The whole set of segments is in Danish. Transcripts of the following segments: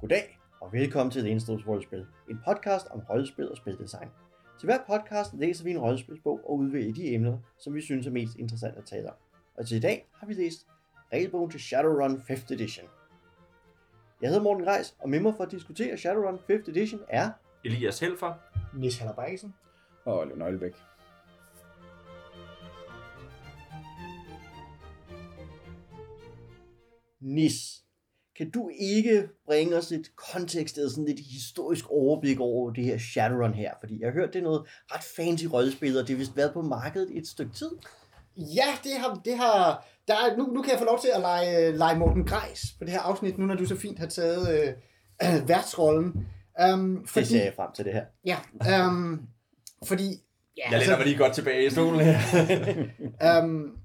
Goddag og velkommen til The Rollespil, en podcast om rollespil og spildesign. Til hver podcast læser vi en rollespilsbog og udvælger de emner, som vi synes er mest interessant at tale om. Og til i dag har vi læst regelbogen til Shadowrun 5th Edition. Jeg hedder Morten Reis, og med mig for at diskutere Shadowrun 5th Edition er Elias Helfer. Nis Haller Bejsen. Og Leon Øjlebæk. Nis. Kan du ikke bringe os et kontekst eller sådan lidt historisk overblik over det her Shadowrun her? Fordi jeg har hørt, det er noget ret fancy rollespil, og det har vist været på markedet et stykke tid. Ja, det har, det har der er, nu, nu kan jeg få lov til at lege, lege Morten Grejs på det her afsnit, nu når du så fint har taget øh, værtsrollen. Um, Det ser jeg frem til det her. Ja, um, fordi... Ja, Jeg læner mig lige godt tilbage i stolen her. um,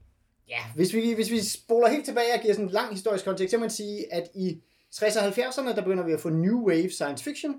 ja, hvis vi, hvis vi spoler helt tilbage og giver sådan en lang historisk kontekst, så kan man sige, at i 60'erne og 70'erne, der begynder vi at få New Wave Science Fiction,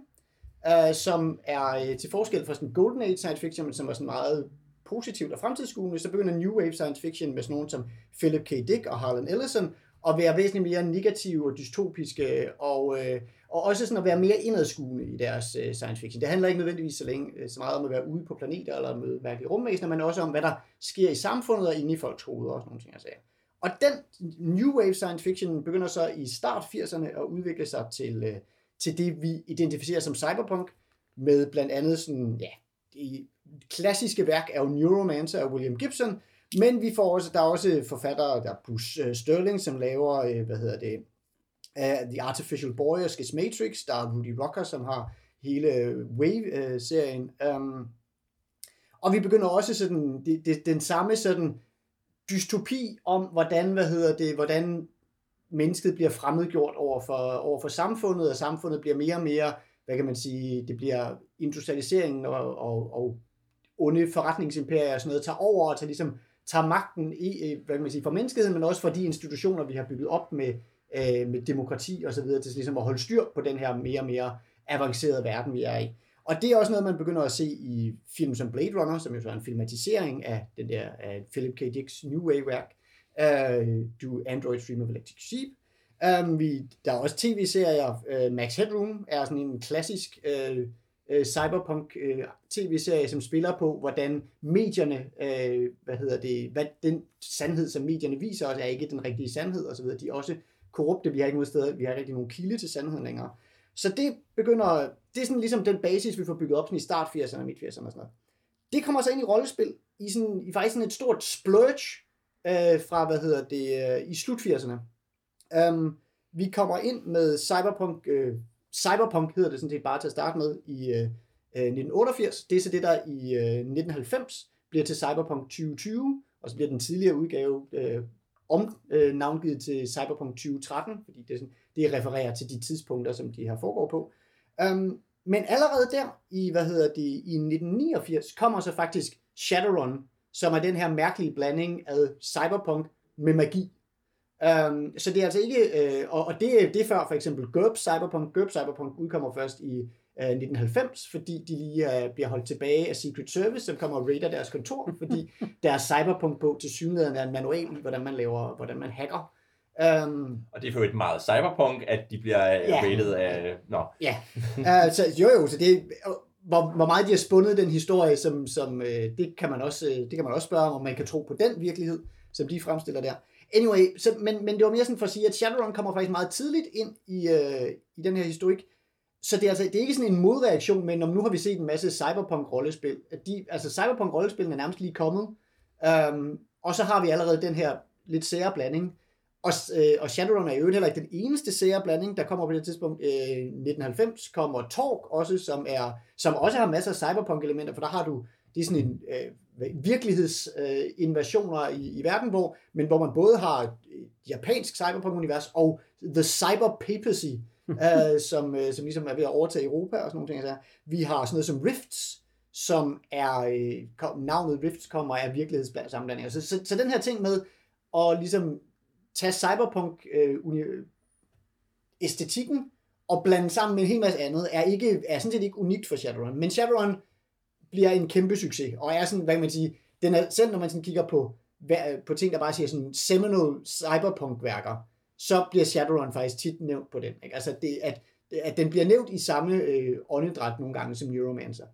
øh, som er øh, til forskel fra sådan Golden Age Science Fiction, som er sådan meget positivt og fremtidsskuende, så begynder New Wave Science Fiction med sådan nogen som Philip K. Dick og Harlan Ellison, at være væsentligt mere negative og dystopiske, og, øh, og også sådan at være mere indadskuende i deres øh, science fiction. Det handler ikke nødvendigvis så, længe, øh, så meget om at være ude på planeter eller møde mærkelige rumvæsener, men også om, hvad der sker i samfundet og inde i folks hoveder og sådan nogle ting. Jeg. Og den New Wave Science Fiction begynder så i start 80'erne at udvikle sig til, øh, til det, vi identificerer som cyberpunk, med blandt andet sådan, ja, det klassiske værk er jo Neuromancer af William Gibson, men vi får også, der er også forfattere, der er Bruce øh, Sterling, som laver, øh, hvad hedder det, af The Artificial Boy og Sketch Matrix, der er Rudy Rocker, som har hele Wave-serien. Øh, um, øhm, og vi begynder også sådan, det, det, den samme sådan dystopi om, hvordan, hvad hedder det, hvordan mennesket bliver fremmedgjort over for, over for samfundet, og samfundet bliver mere og mere, hvad kan man sige, det bliver industrialiseringen og, og, og onde forretningsimperier og sådan noget tager over og tager, ligesom, tager magten i, hvad kan man sige, for menneskeheden, men også for de institutioner, vi har bygget op med, øh, med demokrati og så videre, til ligesom at holde styr på den her mere og mere avancerede verden, vi er i. Og det er også noget, man begynder at se i film som Blade Runner, som jo så er en filmatisering af den der af Philip K. Dicks New Wave-værk, øh, Do Android Stream of Electric Sheep. Um, vi, der er også tv-serier. øh, Max Headroom er sådan en klassisk øh, øh cyberpunk øh, tv-serie, som spiller på, hvordan medierne, uh, hvad hedder det, hvad den sandhed, som medierne viser os, er ikke den rigtige sandhed, osv. De er også korrupte, vi har ikke nogen vi har ikke rigtig nogen kilde til sandheden længere. Så det begynder, det er sådan ligesom den basis, vi får bygget op sådan i start 80'erne og midt 80'erne og sådan noget. Det kommer så ind i rollespil, i, sådan, i faktisk sådan et stort splurge øh, fra, hvad hedder det, øh, i slut 80'erne. Um, øhm, vi kommer ind med Cyberpunk, øh, Cyberpunk hedder det sådan set bare til at starte med, i øh, øh 1988. Det er så det, der i øh, 1990 bliver til Cyberpunk 2020, og så bliver den tidligere udgave øh, om øh, navngivet til Cyberpunk 2013, fordi det, sådan, det refererer til de tidspunkter, som de her foregår på. Um, men allerede der, i, hvad hedder det, i 1989, kommer så faktisk Shadowrun, som er den her mærkelige blanding af cyberpunk med magi. Um, så det er altså ikke, øh, og, og det, det er før for eksempel GURPS Cyberpunk. GURPS Cyberpunk udkommer først i øh, 1990, fordi de lige øh, bliver holdt tilbage af Secret Service, som kommer og raider deres kontor, fordi deres cyberpunk på til synligheden er en manual i, hvordan man laver, hvordan man hacker. Um, og det er jo et meget cyberpunk, at de bliver Ja. rated af... Nå, Ja, uh, så, jo jo, så det, hvor, hvor meget de har spundet den historie, som, som uh, det, kan man også, uh, det kan man også spørge om, om man kan tro på den virkelighed, som de fremstiller der. Anyway, så, men, men det var mere sådan for at sige, at Shadowrun kommer faktisk meget tidligt ind i, uh, i den her historik, så det er, altså, det er ikke sådan en modreaktion, men om nu har vi set en masse cyberpunk-rollespil. At de, altså cyberpunk-rollespillene er nærmest lige kommet, øhm, og så har vi allerede den her lidt sære blanding. Og, øh, og Shadowrun er jo heller ikke den eneste sære blanding, der kommer på det tidspunkt. Øh, 1990 kommer Torg også, som, er, som også har masser af cyberpunk-elementer, for der har du det er sådan en øh, virkelighedsinvasioner øh, i, i verden, hvor, men hvor man både har et japansk cyberpunk-univers og The Cyber Papacy, øh, som, øh, som ligesom er ved at overtage Europa og sådan nogle ting. Så vi har sådan noget som Rifts, som er, øh, kom, navnet Rifts kommer af virkelighedssammenblandinger. Så, så, så den her ting med at ligesom tage cyberpunk øh, uni- æstetikken og blande sammen med en hel masse andet, er, ikke, er sådan set ikke unikt for Shadowrun. Men Shadowrun bliver en kæmpe succes, og er sådan, hvad kan man sige, den er, selv når man sådan kigger på, på ting, der bare siger sådan seminal cyberpunk-værker, så bliver Shadowrun faktisk tit nævnt på den. Ikke? Altså det, at at den bliver nævnt i samme øh, åndedræt nogle gange som Neuromancer.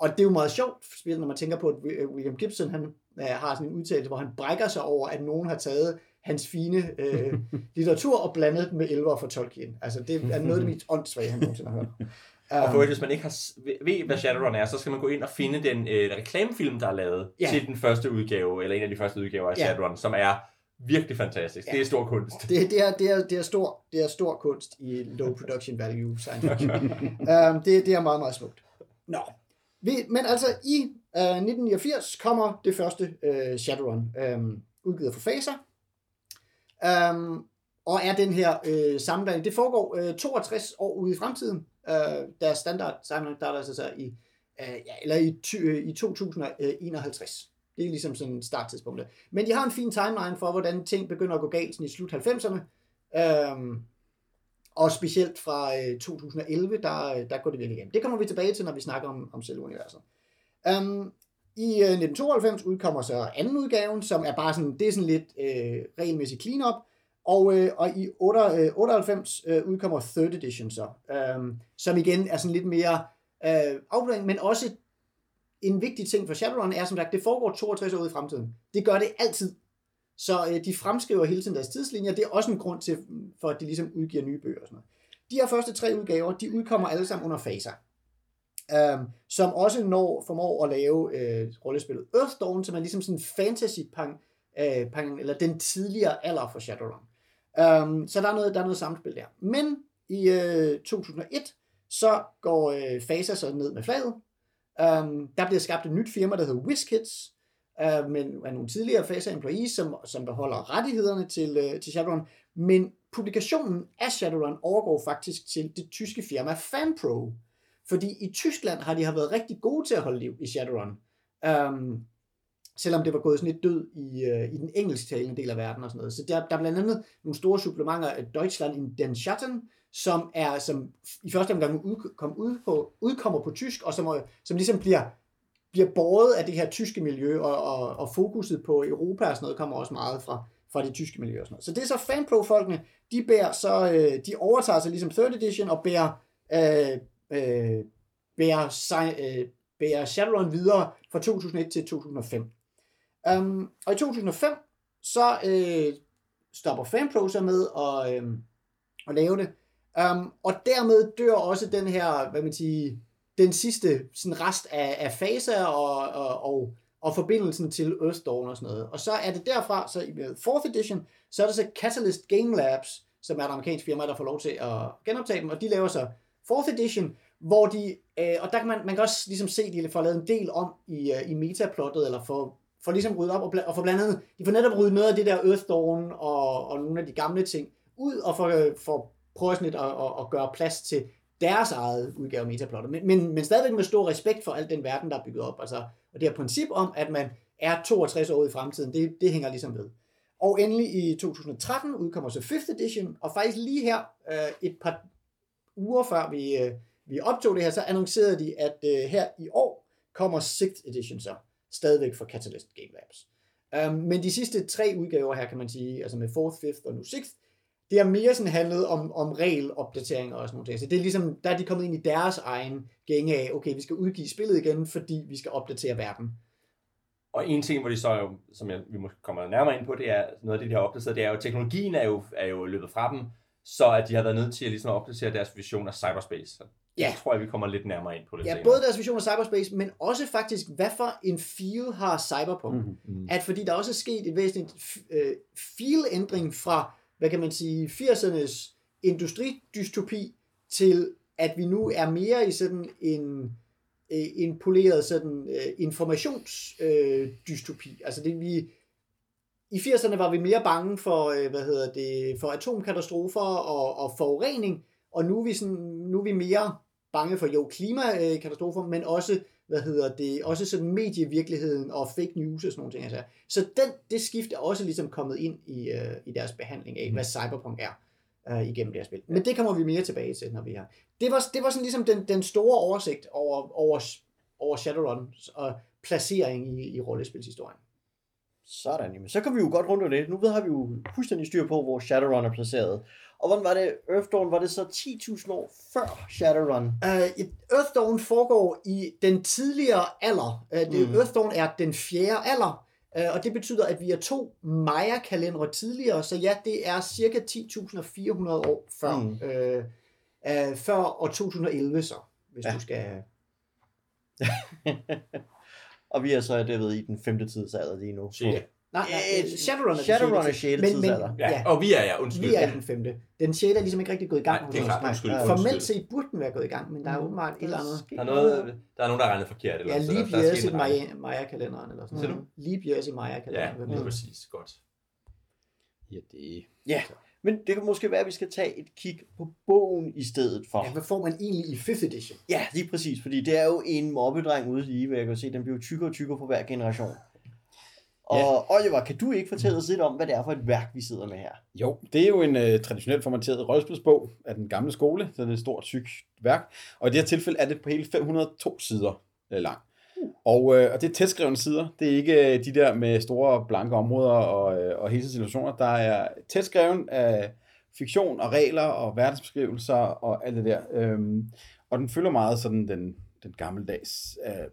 Og det er jo meget sjovt, når man tænker på, at William Gibson han, øh, har sådan en udtalelse, hvor han brækker sig over, at nogen har taget hans fine øh, litteratur og blandet den med elver for Tolkien. Altså, det er noget af det mest åndssvage, han nogensinde har hørt. Og for hvis man ikke har, ved, hvad Shadowrun er, så skal man gå ind og finde den øh, reklamefilm, der er lavet Ja. til den første udgave, eller en af de første udgaver af Ja. Shadowrun, som er virkelig fantastisk. Ja. Det er stor kunst. Det, det, er, det, er, det, er stor, det er stor kunst i low production value science fiction. um, det, det er meget, meget smukt. Nå. Vi, men altså, i uh, 1989 kommer det første uh, Shadowrun, um, udgivet for Phaser. Um, og er den her uh, sammenblanding. Det foregår uh, 62 år ude i fremtiden. Uh, deres standard sammenhæng starter altså så i, uh, ja, eller i, ty, uh, i 2051. Det er ligesom sådan starttidspunktet. Men de har en fin timeline for, hvordan ting begynder at gå galt i slut 90'erne. Øhm, og specielt fra øh, 2011, der, øh, der går det virkelig igennem. Det kommer vi tilbage til, når vi snakker om, om selve universet. Øhm, I øh, 1992 udkommer så anden udgaven, som er bare sådan, det er sådan lidt øh, regelmæssig clean-up. Og, øh, og i 8, øh, 98 øh, udkommer third edition så, øh, som igen er sådan lidt mere øh, afblanding, men også en vigtig ting for Shadowrun er som sagt, det foregår 62 år ude i fremtiden. Det gør det altid. Så øh, de fremskriver hele tiden deres tidslinjer. Det er også en grund til, for at de ligesom udgiver nye bøger og sådan noget. De her første tre udgaver, de udkommer alle sammen under faser. Um, øhm, som også når, formår at lave øh, rollespillet Earthdawn, som er ligesom sådan en fantasy pang, øh, pang, eller den tidligere alder for Shadowrun. Um, øhm, så der er, noget, der er noget samspil der. Men i øh, 2001, så går øh, Faser så ned med flaget. Um, der bliver skabt et nyt firma, der hedder WizKids, uh, men er nogle tidligere Faser employees, som, som beholder rettighederne til, uh, til Shadowrun. Men publikationen af Shadowrun overgår faktisk til det tyske firma FanPro. Fordi i Tyskland har de har været rigtig gode til at holde liv i Shadowrun. Um, selvom det var gået sådan lidt død i, uh, i den engelsktalende del af verden og sådan noget. Så der, der er blandt andet nogle store supplementer af Deutschland in den Schatten, som er som i første omgang udkom, ud på, udkommer på tysk, og som, øh, som ligesom bliver, bliver båret af det her tyske miljø, og, og, og fokuset på Europa og sådan noget kommer også meget fra, fra det tyske miljø og sådan noget. Så det er så FanPro-folkene, de bærer så, øh, de overtager sig ligesom 3rd edition og bærer, øh, øh, bærer, sig, øh, bærer Shadowrun videre fra 2001 til 2005. Um, øhm, og i 2005, så øh, stopper FanPro så med at, øh, at lave det. Um, og dermed dør også den her, hvad man siger, den sidste sådan rest af, af faser og, og, og, og forbindelsen til Earthdawn og sådan noget. Og så er det derfra, så i 4th edition, så er der så Catalyst Game Labs, som er et amerikansk firma, der får lov til at genoptage dem, og de laver så 4th edition, hvor de, øh, og der kan man, man kan også ligesom se, de får lavet en del om i, øh, i metaplottet, eller for, for ligesom ryddet op, og, bla, og for blandt andet, de får netop ryddet noget af det der Earthdawn og, og nogle af de gamle ting ud, og får, øh, får prøver sådan lidt at, at, at gøre plads til deres eget udgave af metaplotter, men, men, men stadigvæk med stor respekt for al den verden, der er bygget op. Altså, og det her princip om, at man er 62 år i fremtiden, det, det hænger ligesom ved. Og endelig i 2013 udkommer så 5th edition, og faktisk lige her, øh, et par uger før vi, øh, vi optog det her, så annoncerede de, at øh, her i år kommer 6th edition så, stadigvæk for Catalyst Game Labs. Øh, men de sidste tre udgaver her, kan man sige, altså med 4th, 5th og nu 6th, det er mere sådan handlet om, om regelopdateringer og sådan noget. Så det er ligesom, der er de kommet ind i deres egen gænge af, okay, vi skal udgive spillet igen, fordi vi skal opdatere verden. Og en ting, hvor de så jo, som jeg, vi måske kommer nærmere ind på, det er noget af det, de har opdateret, det er jo, teknologien er jo, er jo løbet fra dem, så at de har været nødt til at, ligesom at opdatere deres vision af cyberspace. Så Ja. Jeg tror jeg, vi kommer lidt nærmere ind på det Ja, senere. både deres vision af cyberspace, men også faktisk, hvad for en feel har cyberpunk. Mhm. Mm. At fordi der også er sket et væsentligt øh, feel-ændring fra, hvad kan man sige, 80'ernes industridystopi til, at vi nu er mere i sådan en, øh, en poleret sådan øh, informationsdystopi. Altså det vi i 80'erne var vi mere bange for, øh, hvad hedder det, for atomkatastrofer og, og forurening, og nu er vi sådan, nu er vi mere bange for jo klimakatastrofer, men også hvad hedder det, også sådan medievirkeligheden og fake news og sådan nogle ting. Altså. Så den, det skift er også ligesom kommet ind i, øh, i deres behandling af, hvad cyberpunk er øh, igennem det her spil. Men det kommer vi mere tilbage til, når vi har. Det var, det var sådan ligesom den, den store oversigt over, over, over Shadowrun og placering i, i rollespilshistorien. Sådan, jamen, så kan vi jo godt rundt om det. Nu ved har vi jo fuldstændig styr på, hvor Shadowrun er placeret. Og hvordan var det, Earthdawn, var det så 10.000 år før Shadowrun? Uh, Earthdawn foregår i den tidligere alder. Uh, det, Mm. mm. Earthdawn er den fjerde alder, uh, og det betyder, at vi er to Maya-kalendere tidligere, så ja, det er cirka 10.400 år før, Mm. uh, uh, før år 2011 så, hvis Ja. du skal... og vi er så, det ved I, den femte tidsalder lige nu. Sjette. Nej, nej, Øh, øh, Shadowrun er Shadowrun er sjette men, men. Ja, ja, og vi er, ja, undskyld. vi er i den femte. Den sjette er ligesom ikke rigtig gået i gang Nej, det er klart. Nej, Undskyld. undskyld. Formelt set burde den være gået i gang, men der er åbenbart et eller andet. Der er, noget, der er nogen, der har regnet forkert. Eller Ja, leap er years i en regning. Maya- Maya-kalenderen. Eller sådan noget. Leap years i Maya-kalenderen. Ja, lige præcis. Godt. Ja, det Ja, men det kan måske være, at vi skal tage et kig på bogen i stedet for. Ja, hvad får man egentlig i 5th edition? Ja, lige præcis, fordi det er jo en mobbedreng ude lige, hvad jeg kan se, den bliver tykkere og tykkere for hver generation. Og Ja. Oliver, kan du ikke fortælle os lidt om, hvad det er for et værk, vi sidder med her? Jo, det er jo en uh, traditionelt formateret rollespilsbog af den gamle skole, så det er et stort, tyk værk. Og i det her tilfælde er det på hele 502 sider uh, lang. Og, uh, og det er tættskrevne sider. Det er ikke uh, de der med store blanke områder og, uh, og hele situationer. Der er tætskreven af fiktion og regler og verdensbeskrivelser og alt det der. Øhm, og den følger meget sådan den, den gammeldags hedder,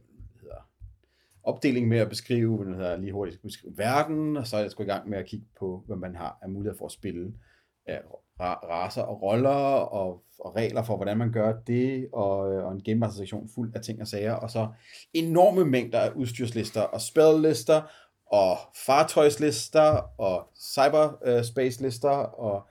opdeling med at beskrive, hvad den hedder, lige hurtigt. Beskrive verden, og så er jeg sgu i gang med at kigge på, hvad man har af muligheder for at spille af ra- og roller og, og regler for, hvordan man gør det, og, øh, og en gamemaster-sektion fuld af ting og sager, og så enorme mængder af udstyrslister og spellister, og fartøjslister, og cyberspace-lister, og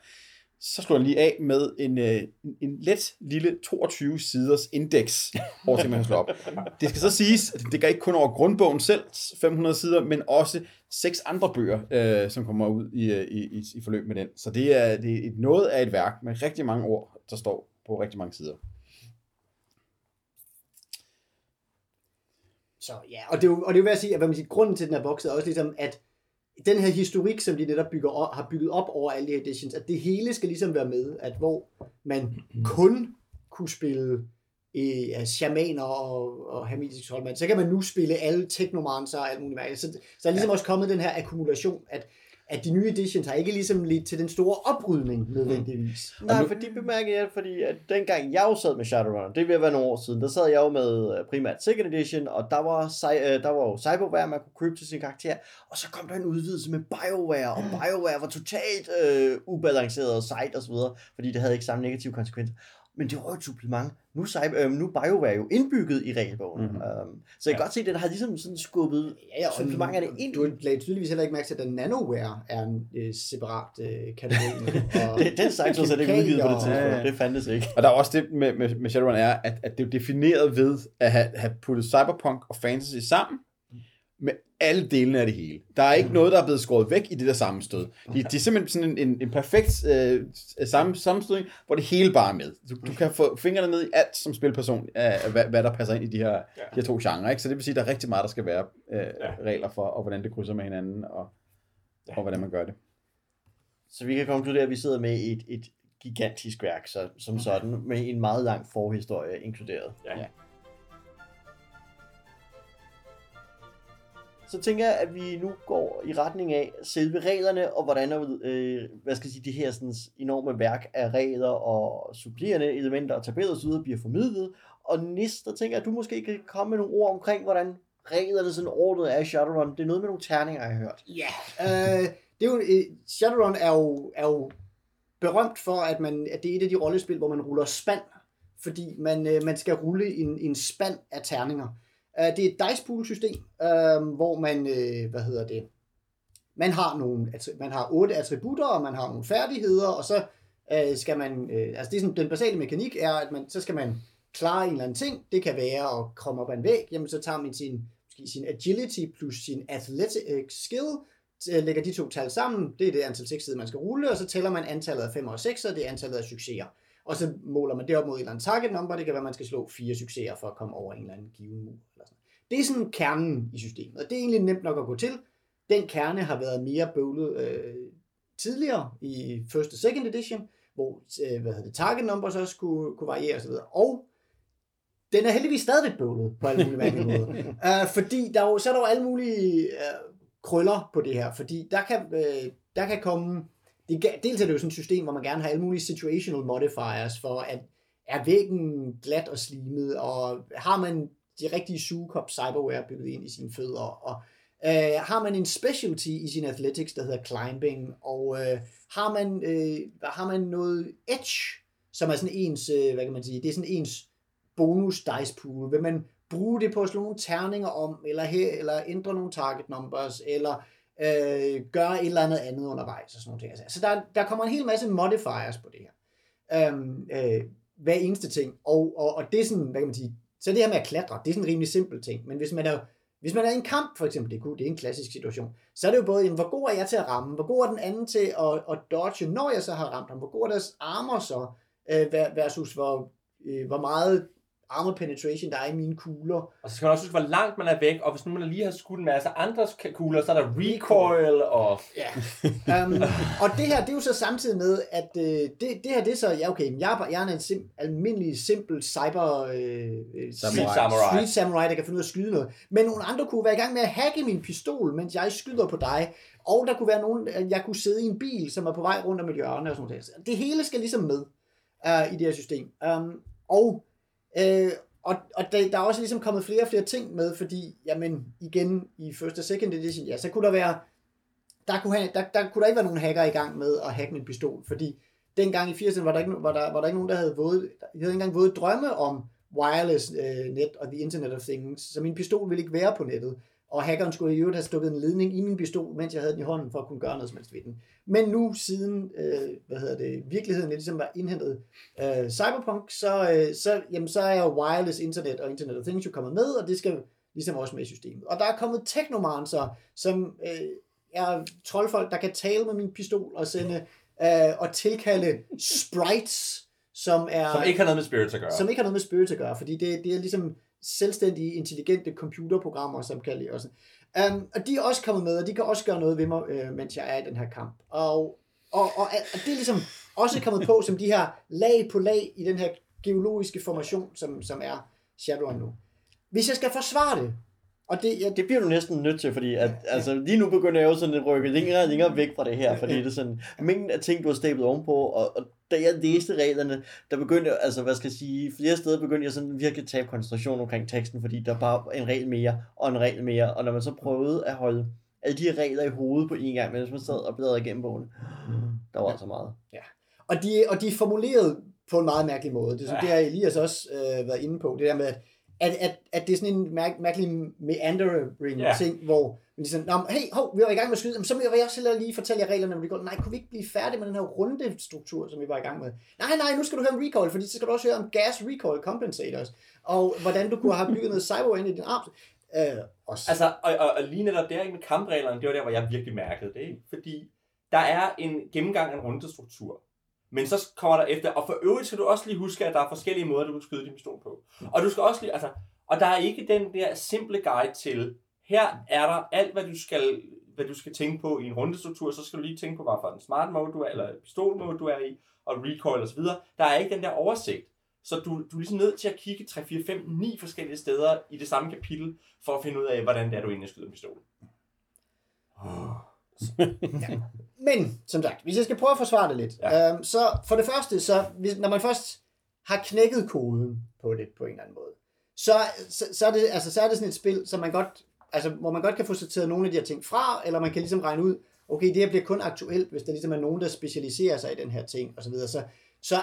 så slår jeg lige af med en, øh, en- en let lille 22 siders indeks over ting, man kan slå op. Det skal så siges, at det går ikke kun over grundbogen selv, 500 sider, men også seks andre bøger, øh, som kommer ud i, øh, i, i, i forløb med den. Så det er, det er et noget af et værk med rigtig mange ord, der står på rigtig mange sider. Så ja, og det er jo, og det er jo ved at sige, at hvad man siger, grunden til den her boks er også ligesom, at den her historik, som de netop bygger op, har bygget op over alle de her editions, at det hele skal ligesom være med, at hvor man kun kunne spille øh, ja, shamaner og, og hamitisk troldmand, så kan man nu spille alle teknomancer og alt muligt mærkeligt. Så, så er ligesom ja. også kommet den her akkumulation, at, at de nye editions har ikke ligesom lidt til den store oprydning nødvendigvis. Nej, nu- for bemærker jeg, fordi at dengang jeg jo sad med Shadowrun, det vil være nogle år siden, der sad jeg jo med øh, primært Second Edition, og der var, øh, der var jo Cyberware, man kunne købe til sin karakter, og så kom der en udvidelse med Bioware, og Bioware var totalt øh, ubalanceret og sejt osv., fordi det havde ikke samme negative konsekvenser. Men det var jo et supplement. Nu, er cyber, øh, nu er Bioware jo indbygget i regelbogen. Mhm. Mm-hmm. Um, så jeg kan Ja. godt se, at den har ligesom sådan skubbet Ja, og supplementerne ind. Du lagde tydeligvis heller ikke mærke til, at den nanoware er en øh, separat øh, kategori. og, det, den site var slet ikke udgivet på det tidspunkt. Ja, ja. Det fandtes ikke. Og der er også det med, med, med Shadowrun er, at, at det er defineret ved at have, have puttet cyberpunk og fantasy sammen med alle delene af det hele. Der er ikke noget, der er blevet skåret væk i det der sammenstød. Det, det er simpelthen sådan en, en, en perfekt øh, sammen, sammenstødning, hvor det hele bare er med. Du, du kan få fingrene ned i alt som spilperson, af, hvad, hvad der passer ind i de her, Ja. de her to genrer. Ikke? Så det vil sige, at der er rigtig meget, der skal være øh, Ja. regler for, og hvordan det krydser med hinanden, og, og hvordan man gør det. Så vi kan konkludere, at vi sidder med et, et gigantisk værk, så, som sådan, med en meget lang forhistorie inkluderet. Ja. Ja. Så tænker jeg, at vi nu går i retning af selve reglerne, og hvordan øh, hvad skal jeg sige, de her sådan, enorme værk af regler og supplerende elementer og tabeller osv. bliver formidlet. Og næste, der tænker jeg, at du måske kan komme med nogle ord omkring, hvordan reglerne sådan ordnet er i Shadowrun. Det er noget med nogle terninger, jeg har hørt. Ja, øh, det er jo, øh, Shadowrun er jo, er jo berømt for, at, man, at det er et af de rollespil, hvor man ruller spand, fordi man, øh, man skal rulle en, en spand af terninger. Øh, det er et dice pool system, øh, hvor man, øh, hvad hedder det, man har nogle, altså, man har otte attributter, og man har nogle færdigheder, og så øh, skal man, øh, altså det er sådan, den basale mekanik er, at man, så skal man klare en eller anden ting, det kan være at komme op ad en væg, jamen så tager man sin, måske sin agility plus sin athletic skill, lægger de to tal sammen, det er det antal succeser, man skal rulle, og så tæller man antallet af 5 og 6, og det er antallet af succeser. Og så måler man det op mod en eller anden target number, det kan være, at man skal slå fire succeser for at komme over en eller anden given mur. Eller sådan. Det er sådan kernen i systemet, og det er egentlig nemt nok at gå til. Den kerne har været mere bøvlet øh, tidligere i first og second edition, hvor øh, hvad hedder det, target numbers også kunne, kunne variere osv. Og den er heldigvis stadigvæk bøvlet på alle mulige mærkelige måder. Uh, fordi der er jo, så er der jo alle mulige uh, krøller på det her, fordi der kan, øh, der kan komme, det, dels er det jo sådan et system, hvor man gerne har alle mulige situational modifiers for, at er væggen glat og slimet, og har man de rigtige sugekop cyberware bygget ind i sine fødder, og øh, har man en specialty i sin athletics, der hedder climbing, og øh, har, man, øh, har man noget edge, som er sådan ens, øh, hvad kan man sige, det er sådan ens bonus dice pool. Vil man bruge det på at slå nogle terninger om, eller, her, eller ændre nogle target numbers, eller øh, gøre et eller andet andet undervejs, og sådan noget. Altså, så der, der kommer en hel masse modifiers på det her. Øhm, øh, hver eneste ting. Og, og, og det er sådan, hvad kan man sige, så det her med at klatre, det er sådan en rimelig simpel ting. Men hvis man er, hvis man er i en kamp, for eksempel, det er, det er en klassisk situation, så er det jo både, jamen, hvor god er jeg til at ramme, hvor god er den anden til at, at dodge, når jeg så har ramt ham, hvor god er deres armor så, øh, versus hvor, øh, hvor meget armor penetration, der er i mine kugler. Og så skal man også huske, hvor langt man er væk, og hvis nu man lige har skudt en masse andre kugler, så er der recoil og... Ja. um, og det her, det er jo så samtidig med, at uh, det, det her, det er så, ja okay, jeg er, jeg er en sim, almindelig, simpel cyber... Uh, samurai. samurai. Street samurai, der kan finde ud af at skyde noget. Men nogle andre kunne være i gang med at hacke min pistol, mens jeg skyder på dig. Og der kunne være nogen, jeg kunne sidde i en bil, som er på vej rundt om et hjørne og sådan noget. Det hele skal ligesom med uh, i det her system. Um, og Øh, og, og der, der er også ligesom kommet flere og flere ting med, fordi, jamen, igen, i første og second edition, ja, så kunne der være, der kunne, have, der, der kunne der ikke være nogen hacker i gang med at hacke min pistol, fordi dengang i 80'erne var der ikke, var der, var der ikke nogen, der havde våget, der havde ikke engang våget drømme om wireless øh, net og the internet of things, så min pistol ville ikke være på nettet og hackeren skulle i øvrigt have stukket en ledning i min pistol, mens jeg havde den i hånden, for at kunne gøre noget som helst ved den. Men nu, siden øh, hvad hedder det, virkeligheden ligesom var indhentet øh, cyberpunk, så, øh, så, jamen, så er wireless internet og internet of things jo kommet med, og det skal ligesom også med i systemet. Og der er kommet teknomancer, som øh, er troldfolk, der kan tale med min pistol og sende øh, og tilkalde sprites, som er... Som ikke har noget med spirits at gøre. Som ikke har noget med spirits at gøre, fordi det, det er ligesom selvstændige, intelligente computerprogrammer, som kan lide også. Um, øhm, og de er også kommet med, og de kan også gøre noget ved mig, øh, mens jeg er i den her kamp. Og, og, og, og det er ligesom også kommet på som de her lag på lag i den her geologiske formation, som, som er Shadowrun nu. Hvis jeg skal forsvare det, og det, ja, det bliver du næsten nødt til, fordi at, ja. altså, lige nu begynder jeg jo sådan at rykke længere og længere væk fra det her, fordi det er sådan, mængden af ting, du har stablet ovenpå, og, og da jeg læste reglerne, der begyndte altså hvad skal jeg sige, flere steder begyndte jeg sådan virkelig at tabe koncentration omkring teksten, fordi der bare en regel mere, og en regel mere, og når man så prøvede at holde alle de regler i hovedet på en gang, mens man sad og bladrede igennem bogen, der var altså meget. Ja. Og de, og de er formuleret på en meget mærkelig måde. Det, så ja. det har Elias også øh, været inde på, det der med, at, at, at det er sådan en mærk, mærkelig meandering yeah. ting, hvor man ligesom, Nå, hey, hov, vi var i gang med at skyde, så vil jeg også hellere lige fortælle jer reglerne, når vi går, nej, kunne vi ikke blive færdige med den her runde struktur, som vi var i gang med? Nej, nej, nu skal du høre om recoil, fordi så skal du også høre om gas recoil compensators, og hvordan du kunne have bygget noget cyber ind i din arm. Øh, også. Altså, og, og, og lige netop der med kampreglerne, det var der, hvor jeg virkelig mærkede det, ikke? fordi der er en gennemgang af en rundestruktur, men så kommer der efter, og for øvrigt skal du også lige huske, at der er forskellige måder, du kan skyde din pistol på. Og du skal også lige, altså, og der er ikke den der simple guide til, her er der alt, hvad du skal, hvad du skal tænke på i en rundestruktur, så skal du lige tænke på, hvad for en smart mode du er, eller pistol mode du er i, og recoil osv. Der er ikke den der oversigt. Så du, du er ligesom nødt til at kigge 3, 4, 5, 9 forskellige steder i det samme kapitel, for at finde ud af, hvordan det er, du egentlig skyder en pistol ja. Men, som sagt, hvis jeg skal prøve at forsvare det lidt, ja. øhm, så for det første, så hvis, når man først har knækket koden på det på en eller anden måde, så, så, så, er, det, altså, så er det sådan et spil, som man godt, altså, hvor man godt kan få sorteret nogle af de her ting fra, eller man kan ligesom regne ud, okay, det her bliver kun aktuelt, hvis der ligesom er nogen, der specialiserer sig i den her ting, og så videre. Så, så,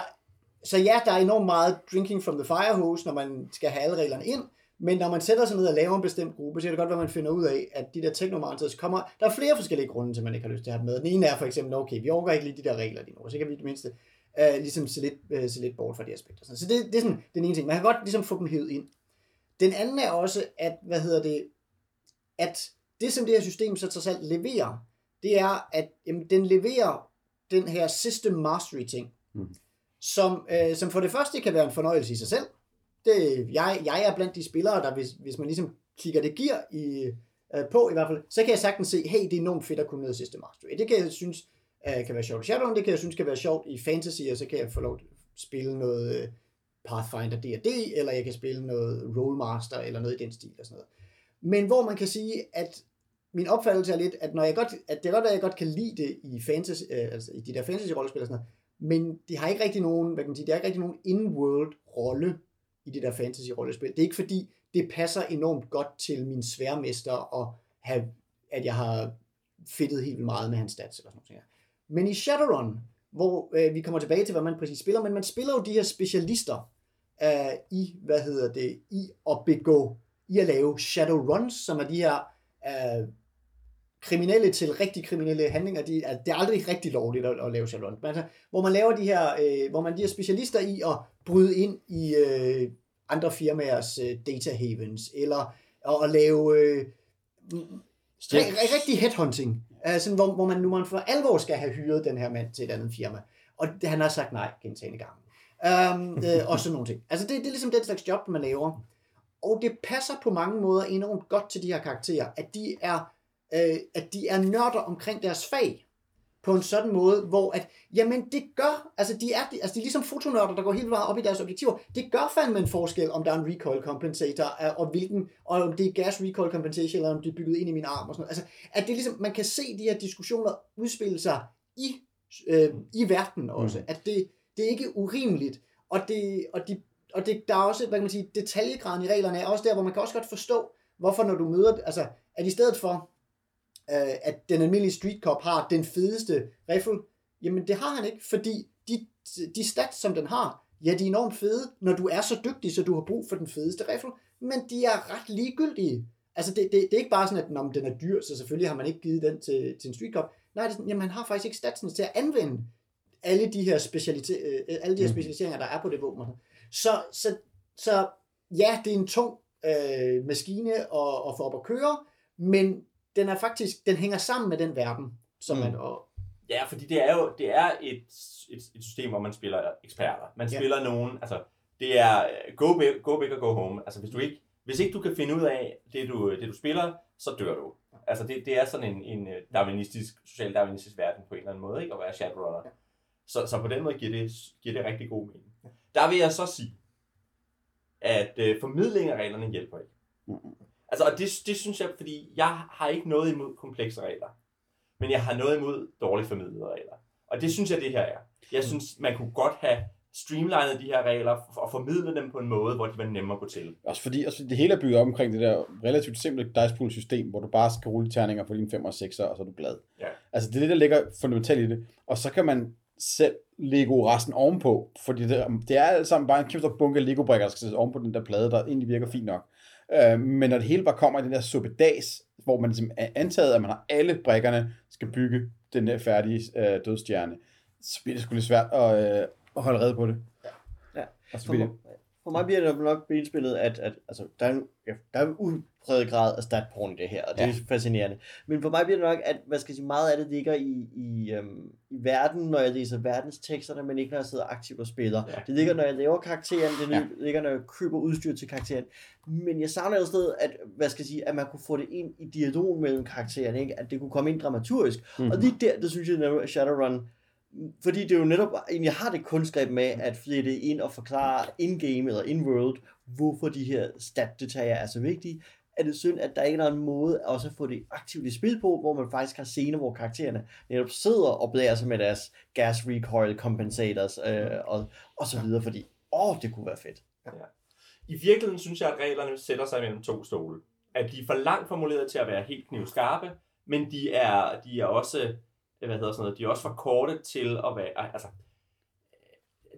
så ja, der er enormt meget drinking from the fire hose, når man skal have alle reglerne ind, men når man sætter sig ned og laver en bestemt gruppe, så er det godt være, at man finder ud af, at de der technomancers kommer... Der er flere forskellige grunde til, at man ikke har lyst til at have dem med. Den ene er for eksempel, okay, vi overgår ikke lige de der regler lige nu, så kan vi i det mindste uh, ligesom se lidt, uh, se lidt bort fra de aspekter. Så det, det er sådan den ene ting. Man kan godt ligesom få dem hævet ind. Den anden er også, at, hvad hedder det, at det, som det her system så trods alt leverer, det er, at jamen, den leverer den her system mastery ting, mm. som, øh, som for det første kan være en fornøjelse i sig selv, det, jeg, jeg er blandt de spillere, der hvis, hvis man ligesom kigger det gear i, øh, på i hvert fald, så kan jeg sagtens se, hey, det er enormt fedt at kunne noget System Mastery. Det kan jeg synes øh, kan være sjovt i Shadowrun, det kan jeg synes kan være sjovt i Fantasy, og så kan jeg få lov at spille noget øh, Pathfinder D&D, eller jeg kan spille noget Rollmaster, eller noget i den stil og sådan noget. Men hvor man kan sige, at min opfattelse er lidt, at når jeg godt, at det er godt, at jeg godt kan lide det i fantasy, øh, altså i de der fantasy-rollespil og sådan noget, men det har ikke rigtig nogen, hvad kan man sige, det har ikke rigtig nogen in-world rolle i det der fantasy-rollespil. Det er ikke fordi, det passer enormt godt til min sværmester og have, at jeg har fedtet helt vildt meget med hans stats eller sådan noget. Men i Shadowrun, hvor øh, vi kommer tilbage til, hvad man præcis spiller, men man spiller jo de her specialister øh, i, hvad hedder det, i at begå, i at lave Shadowruns, som er de her øh, kriminelle til rigtig kriminelle handlinger. De, er, det er aldrig rigtig lovligt at, at lave Shadowrun. Men altså, hvor man laver de her, øh, hvor man de her specialister i at bryde ind i øh, andre firmaers øh, data havens, eller at, at lave øh, r- rigtig headhunting, altså, hvor, hvor man nu man for alvor skal have hyret den her mand til et andet firma. Og det, han har sagt nej gentagende gange. Um, øh, og sådan nogle ting. Altså det, det er ligesom den slags job, man laver. Og det passer på mange måder enormt godt til de her karakterer, at de er, øh, at de er nørder omkring deres fag på en sådan måde, hvor at, jamen det gør, altså de er, altså de er ligesom fotonørder, der går helt meget op i deres objektiver, det gør fandme en forskel, om der er en recoil compensator, øh, og hvilken, og om det er gas recoil compensation, eller om det er bygget ind i min arm og sådan noget. Altså, at det ligesom, man kan se de her diskussioner udspille sig i, øh, i verden også, mm. at det, det er ikke urimeligt, og det, og de, og det, der er også, hvad kan man sige, detaljegraden i reglerne er også der, hvor man kan også godt forstå, hvorfor når du møder, altså, at i stedet for, øh, at den almindelige street cop har den fedeste rifle, jamen det har han ikke, fordi de, de stats, som den har, ja, de er enormt fede, når du er så dygtig, så du har brug for den fedeste rifle, men de er ret ligegyldige. Altså, det, det, det er ikke bare sådan, at når den er dyr, så selvfølgelig har man ikke givet den til, til en street cop. Nej, det er sådan, jamen, han har faktisk ikke statsen til at anvende alle de her, specialite- øh, alle de her specialiseringer, der er på det våben. Så, så, så ja, det er en tung øh, maskine at, at få op at køre, men den er faktisk, den hænger sammen med den verden, som Mm. man, og, Ja, fordi det er jo det er et, et, et system, hvor man spiller eksperter. Man Ja. spiller nogen, altså det er øh, go big, go big og go home. Altså hvis du ikke, hvis ikke du kan finde ud af det du, det du spiller, så dør du. Altså det, det er sådan en, en øh, darwinistisk, social darwinistisk verden på en eller anden måde, ikke? At være Shadowrunner. Ja. Så, så på den måde giver det, giver det rigtig god mening. Der vil jeg så sige, at øh, formidling af reglerne hjælper ikke. Altså, og det, det synes jeg, fordi jeg har ikke noget imod komplekse regler. Men jeg har noget imod dårligt formidlede regler. Og det synes jeg, det her er. Jeg synes, man kunne godt have streamlinet de her regler og formidlet dem på en måde, hvor de var nemmere at gå til. Også fordi, fordi det hele er bygget op omkring det der relativt simple dice pool system, hvor du bare skal rulle terninger for dine 5 og 6'er, og så er du glad. Ja. Altså det er det, der ligger fundamentalt i det. Og så kan man selv Lego resten ovenpå, fordi det, det er alt sammen bare en kæmpe bunke Lego-brikker, der skal sættes ovenpå den der plade, der egentlig virker fint nok. Øh, men når det hele bare kommer i den der suppedas, hvor man ligesom er antaget, at man har alle brikkerne, skal bygge den der færdige øh, dødstjerne, så bliver det sgu lidt svært at, øh, at holde red på det. Ja. Og så bliver det, for mig bliver det nok benspillet, at, at altså, der, er en, ja, der er en udpræget grad af statporn i det her, og det ja. er fascinerende. Men for mig bliver det nok, at hvad skal jeg sige, meget af det ligger i, i, øhm, i verden, når jeg læser verdensteksterne, men ikke når jeg sidder aktivt og spiller. Ja. Det ligger, når jeg laver karakteren, det Ja. ligger, når jeg køber udstyr til karakteren. Men jeg savner et sted, at, hvad skal jeg sige, at man kunne få det ind i dialogen mellem karaktererne, ikke? at det kunne komme ind dramaturgisk. Mm-hmm. Og lige der, det synes jeg, at Shadowrun fordi det er jo netop, egentlig har det kunstgreb med at flette ind og forklare in-game eller in-world, hvorfor de her stat-detaljer er så vigtige. Er det synd, at der ikke er en måde også at få det aktivt i spil på, hvor man faktisk har scener, hvor karaktererne netop sidder og blærer sig med deres gas recoil compensators øh, og, og så videre, fordi åh, det kunne være fedt. I virkeligheden synes jeg, at reglerne sætter sig mellem to stole. At de er for langt formuleret til at være helt knivskarpe, men de er, de er også hvad hedder sådan noget, de er også for korte til at være, altså,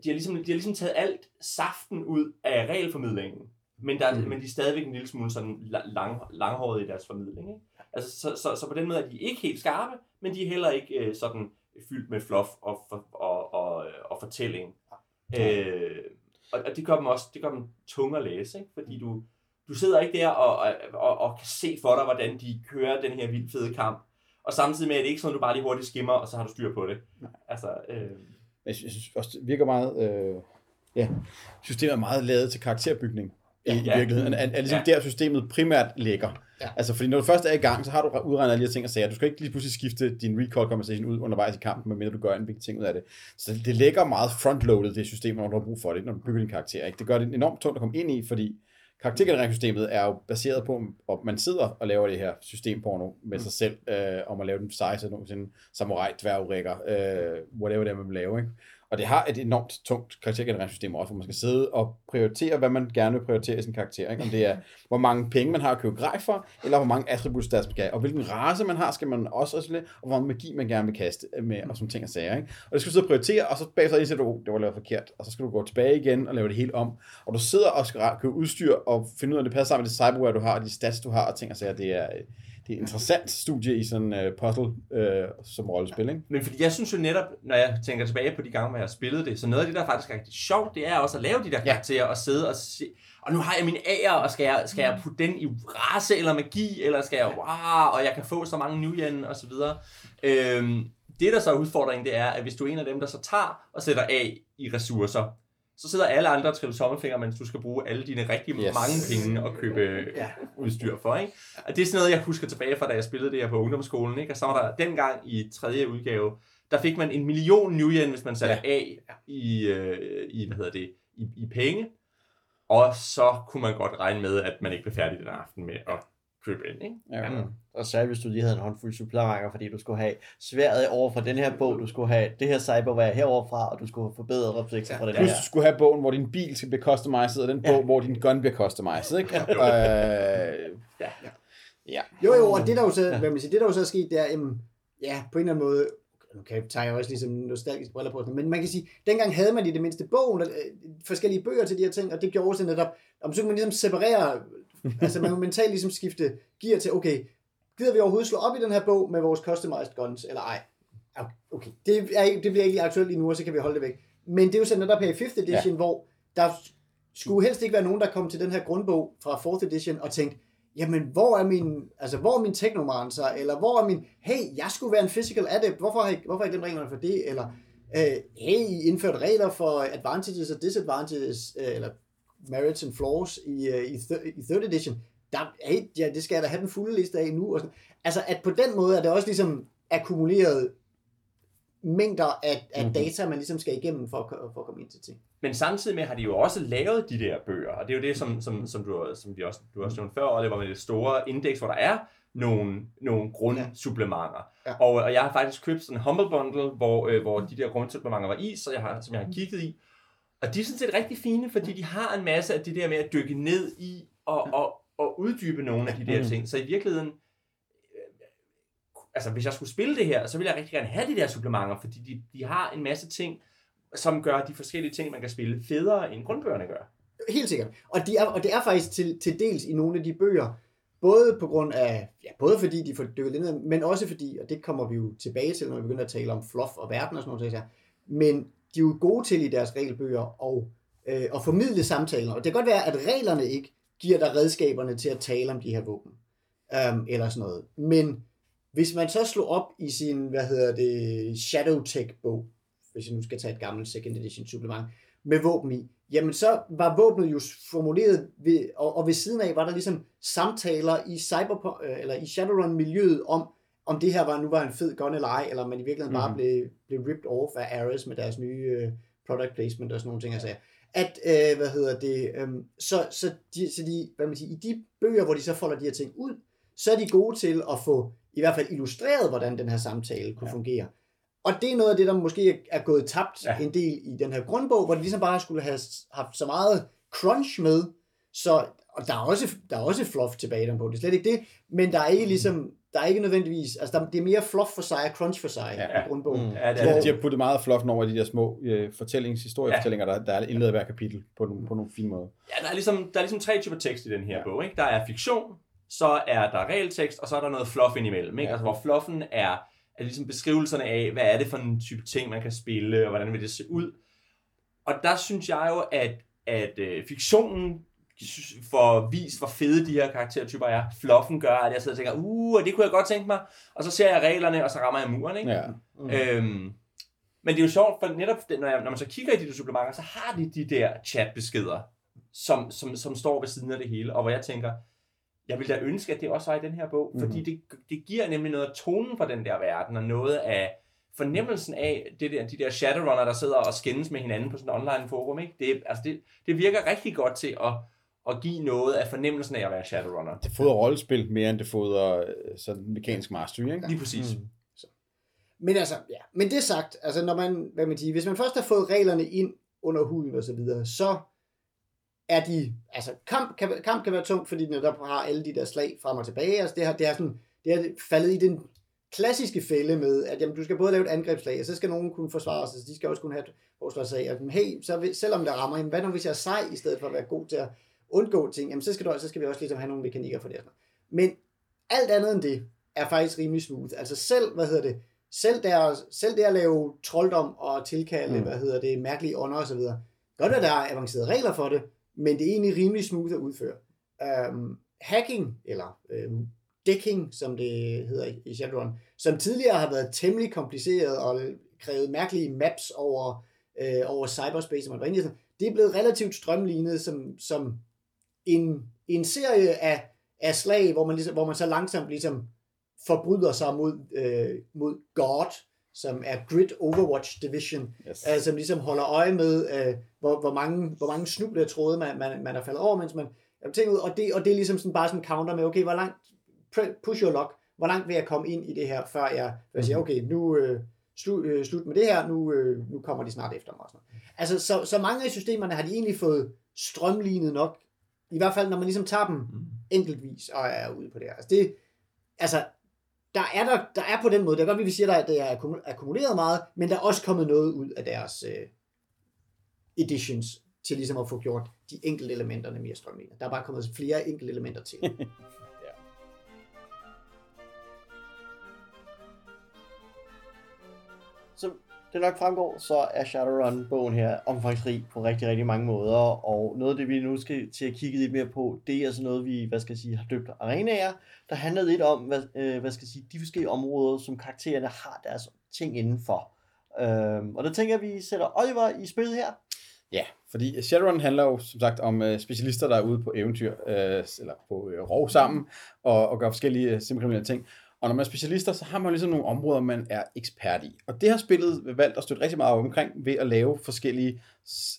de har ligesom, de har ligesom taget alt saften ud af regelformidlingen, men, der, mm. men de er stadigvæk en lille smule sådan la- lang, langhåret i deres formidling. Ikke? Altså, så, så, så, på den måde er de ikke helt skarpe, men de er heller ikke øh, sådan fyldt med fluff og, for, og, og, øh, og fortælling. Øh, og, og det gør dem også det gør dem tunge at læse, ikke? fordi du, du sidder ikke der og, og, og, og kan se for dig, hvordan de kører den her vildt fede kamp, og samtidig med, at det ikke er sådan, at du bare lige hurtigt skimmer, og så har du styr på det. Altså, øh, jeg synes også, det virker meget, øh, ja, systemet er meget lavet til karakterbygning. I, Ja. i virkeligheden. Er, er ligesom Ja. der systemet primært ligger. Ja. Altså, fordi når du først er i gang, så har du udregnet alle de ting og sager. Du skal ikke lige pludselig skifte din recall compensation ud undervejs i kampen, medmindre du gør en vigtig ting ud af det. Så det ligger meget frontloadet, det system, når du har brug for det, når du bygger din karakter. Ikke? Det gør det enormt tungt at komme ind i, fordi karaktergenereringssystemet er jo baseret på, at man sidder og laver det her systemporno med sig selv, øh, om at lave den sejse nogensinde samurai, dværgrikker, øh, whatever det er, man vil lave, ikke? Og det har et enormt tungt karaktergenereringssystem også, hvor man skal sidde og prioritere, hvad man gerne vil prioritere i sin karakter. Ikke? Om det er, hvor mange penge man har at købe grej for, eller hvor mange attributes der skal have. Og hvilken race man har, skal man også også og hvor meget magi man gerne vil kaste med, og sådan ting og sager. Ikke? Og det skal du sidde og prioritere, og så bagefter indser du, oh, det var lavet forkert, og så skal du gå tilbage igen og lave det hele om. Og du sidder og skal købe udstyr og finde ud af, om det passer sammen med det cyberware, du har, og de stats, du har, og ting og sager. Det er, øh, det er et interessant studie i sådan uh, puzzle uh, som rollespil, ikke? Men fordi jeg synes jo netop, når jeg tænker tilbage på de gange, hvor jeg har spillet det, så noget af det, der faktisk er rigtig sjovt, det er også at lave de der karakterer og sidde og se, og nu har jeg min ære, og skal jeg, skal jeg putte den i race eller magi, eller skal jeg, wow, og jeg kan få så mange newgen, og så videre. Øhm, det, der så er udfordringen, det er, at hvis du er en af dem, der så tager og sætter af i ressourcer, så sidder alle andre og triller tommelfinger, mens du skal bruge alle dine rigtig yes. mange penge og købe ja. udstyr for. Ikke? Og det er sådan noget, jeg husker tilbage fra, da jeg spillede det her på ungdomsskolen. Ikke? Og så var der dengang i tredje udgave, der fik man en million new yen, hvis man satte ja. af i, øh, i, hvad hedder det, i, i penge. Og så kunne man godt regne med, at man ikke blev færdig den aften med at købe ind. Ikke? Ja. ja. Og særligt hvis du lige havde en håndfuld supplementer, fordi du skulle have sværet over fra den her bog, du skulle have det her cyberware heroverfra, og du skulle have forbedret reflekser fra det Plus, der. du skulle have bogen, hvor din bil skal blive customized, og den bog, ja. hvor din gun bliver customized, ikke? Ja. øh, ja. ja. Jo, jo, og det der jo så, hvad man siger, det der jo så er sket, det er, jamen, ja, på en eller anden måde, nu kan jeg tage også ligesom nostalgisk briller på, men man kan sige, dengang havde man i det mindste bogen, øh, forskellige bøger til de her ting, og det gjorde også netop, om så kunne man ligesom separere altså man må mentalt ligesom skifte gear til, okay, gider vi overhovedet slå op i den her bog med vores customized guns, eller ej? Okay, det, er, det bliver ikke lige aktuelt lige nu, og så kan vi holde det væk. Men det er jo sådan netop her i 5th edition, ja. hvor der skulle helst ikke være nogen, der kom til den her grundbog fra 4th edition og tænkte, jamen, hvor er min, altså, hvor er min technomancer, eller hvor er min, hey, jeg skulle være en physical adept, hvorfor har jeg, hvorfor har jeg glemt reglerne for det, eller, øh, hey, I indført regler for advantages og disadvantages, øh, eller merits and flaws i, uh, i, i third edition, der, hey, ja, det skal jeg da have den fulde liste af nu. Og sådan. Altså, at på den måde er det også ligesom akkumuleret mængder af, af mm-hmm. data, man ligesom skal igennem for, for at komme ind til ting. Men samtidig med har de jo også lavet de der bøger, og det er jo det, som, som, som, du, som vi også, du også nævnte før, og det var med det store indeks, hvor der er nogle, nogle grundsupplementer. Ja. Ja. Og, og jeg har faktisk købt sådan en Humble Bundle, hvor, øh, hvor de der grundsupplementer var i, så jeg har, som jeg har kigget i. Og de er sådan set rigtig fine, fordi de har en masse af det der med at dykke ned i og, og, og uddybe nogle af de der mm. ting. Så i virkeligheden, øh, altså hvis jeg skulle spille det her, så ville jeg rigtig gerne have de der supplementer, fordi de, de har en masse ting, som gør de forskellige ting, man kan spille federe, end grundbøgerne gør. Helt sikkert. Og, de er, og det er faktisk til, til dels i nogle af de bøger, både på grund af, ja, både fordi de får dykket ned, men også fordi, og det kommer vi jo tilbage til, når vi begynder at tale om fluff og verden og sådan noget, men de er jo gode til i deres regelbøger og, øh, at formidle samtaler. Og det kan godt være, at reglerne ikke giver dig redskaberne til at tale om de her våben. Øhm, eller sådan noget. Men hvis man så slår op i sin, hvad hedder det, Shadowtech-bog, hvis jeg nu skal tage et gammelt second edition supplement, med våben i, jamen så var våbnet jo formuleret, ved, og, og ved siden af var der ligesom samtaler i cyber, øh, eller i Shadowrun-miljøet om, om det her var nu var en fed gun eller ej, eller man i virkeligheden mm. bare mhm. blev, blev ripped off af Ares med deres nye uh, product placement og sådan nogle ting, altså. At, uh, hvad hedder det, um, så, så, de, så de, hvad man siger, i de bøger, hvor de så folder de her ting ud, så er de gode til at få i hvert fald illustreret, hvordan den her samtale kunne ja. fungere. Og det er noget af det, der måske er gået tabt ja. en del i den her grundbog, hvor de ligesom bare skulle have haft så meget crunch med, så og der er også, der er også fluff tilbage den på, det er slet ikke det, men der er ikke ligesom, der er ikke nødvendigvis, altså der, det er mere fluff for sig og crunch for sig ja, i grundbogen. Mm. Ja, det er, de har puttet meget fluff over de der små uh, fortællings, historiefortællinger, ja. der, der er indledet hver kapitel på, nogle, på nogle fine måder. Ja, der er, ligesom, der er ligesom tre typer tekst i den her ja. bog. Ikke? Der er fiktion, så er der regeltekst, og så er der noget fluff indimellem. Ikke? Ja. Altså, hvor fluffen er, er ligesom beskrivelserne af, hvad er det for en type ting, man kan spille, og hvordan vil det se ud. Og der synes jeg jo, at, at uh, fiktionen får vist, hvor fede de her karaktertyper er. Fluffen gør, at jeg sidder og tænker, uh, det kunne jeg godt tænke mig. Og så ser jeg reglerne, og så rammer jeg muren, ikke? Ja. Mm. Øhm, men det er jo sjovt, for netop når, jeg, når man så kigger i de der supplementer, så har de de der chatbeskeder, som, som, som står ved siden af det hele, og hvor jeg tænker, jeg vil da ønske, at det også var i den her bog, mm-hmm. fordi det, det giver nemlig noget af tonen for den der verden, og noget af fornemmelsen af det der, de der Shadowrunner, der sidder og skændes med hinanden på sådan en online forum. Ikke? Det, altså det, det virker rigtig godt til at, at give noget af fornemmelsen af at være Shadowrunner. Det fodrer rollespil mere, end det fodrer øh, sådan mekanisk mastery, ikke? Lige præcis. Mm. Men altså, ja. Men det sagt, altså når man, hvad man siger, hvis man først har fået reglerne ind under huden og så videre, så er de, altså kamp kan, kamp kan være tungt, fordi den der har alle de der slag frem og tilbage, altså det har, det har, sådan, det har faldet i den klassiske fælde med, at jamen, du skal både lave et angrebslag, og så skal nogen kunne forsvare sig, så de skal også kunne have et forsvarsslag, at hey, så selvom der rammer, jamen, hvad nu hvis jeg er sej, i stedet for at være god til at undgå ting, jamen så skal, du, så skal vi også ligesom have nogle mekanikker for det. Men alt andet end det, er faktisk rimelig smooth. Altså selv, hvad hedder det, selv, der, selv det at lave trolddom og tilkalde, mm. hvad hedder det, mærkelige ånder og så videre, godt at der er avancerede regler for det, men det er egentlig rimelig smooth at udføre. Um, hacking, eller um, decking, som det hedder i Shadowrun, som tidligere har været temmelig kompliceret og krævet mærkelige maps over, øh, over cyberspace, man var det er blevet relativt strømlignet som, som en, en serie af, af slag, hvor man, ligesom, hvor man så langsomt ligesom forbryder sig mod, øh, mod God, som er Grid Overwatch Division, yes. altså, som ligesom holder øje med, øh, hvor, hvor, mange, hvor mange snuble tråde man, man, man er faldet over, mens man tænker ud, og det, og det er ligesom sådan bare sådan en counter med, okay, hvor langt, push your luck, hvor langt vil jeg komme ind i det her, før jeg, jeg siger, mhm. okay, nu øh, slu, øh, slut med det her, nu, øh, nu kommer de snart efter mig. Og sådan noget. Altså, så, så mange af systemerne har de egentlig fået strømlignet nok, i hvert fald når man ligesom tager dem mhm. enkeltvis og er ude på det her. Altså, det, altså der er, der, der er på den måde, det er godt, vi siger, at det er akkumuleret meget, men der er også kommet noget ud af deres uh, editions, til ligesom at få gjort de enkelte elementerne mere strømlignet. Der er bare kommet flere enkelte elementer til. det nok fremgår, så er Shadowrun-bogen her omfangsrig på rigtig, rigtig mange måder, og noget af det, vi nu skal til at kigge lidt mere på, det er altså noget, vi, hvad skal jeg sige, har døbt arenaer, der handler lidt om, hvad, øh, hvad skal jeg sige, de forskellige områder, som karaktererne har deres ting indenfor. Øh, og der tænker jeg, at vi sætter Oliver i spillet her. Ja, fordi Shadowrun handler jo som sagt om øh, specialister, der er ude på eventyr, øh, eller på øh, rov sammen, og, og gør forskellige øh, simpelthen ting. Og når man er specialister, så har man ligesom nogle områder, man er ekspert i. Og det har spillet valgt at støtte rigtig meget omkring ved at lave forskellige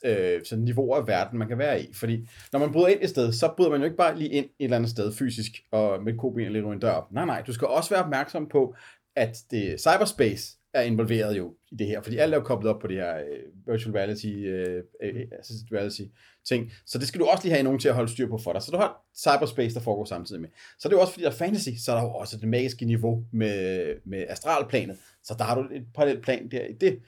øh, sådan niveauer af verden, man kan være i. Fordi når man bryder ind et sted, så bryder man jo ikke bare lige ind et eller andet sted fysisk og med koben eller en dør op. Nej, nej, du skal også være opmærksom på, at det cyberspace er involveret jo i det her, fordi alt er jo koblet op på det her uh, virtual reality, uh, assisted reality ting, så det skal du også lige have nogen til at holde styr på for dig. Så du har cyberspace, der foregår samtidig med. Så det er jo også fordi, der er fantasy, så er der jo også det magiske niveau med, med astralplanet, så der har du et parallelt plan der i det.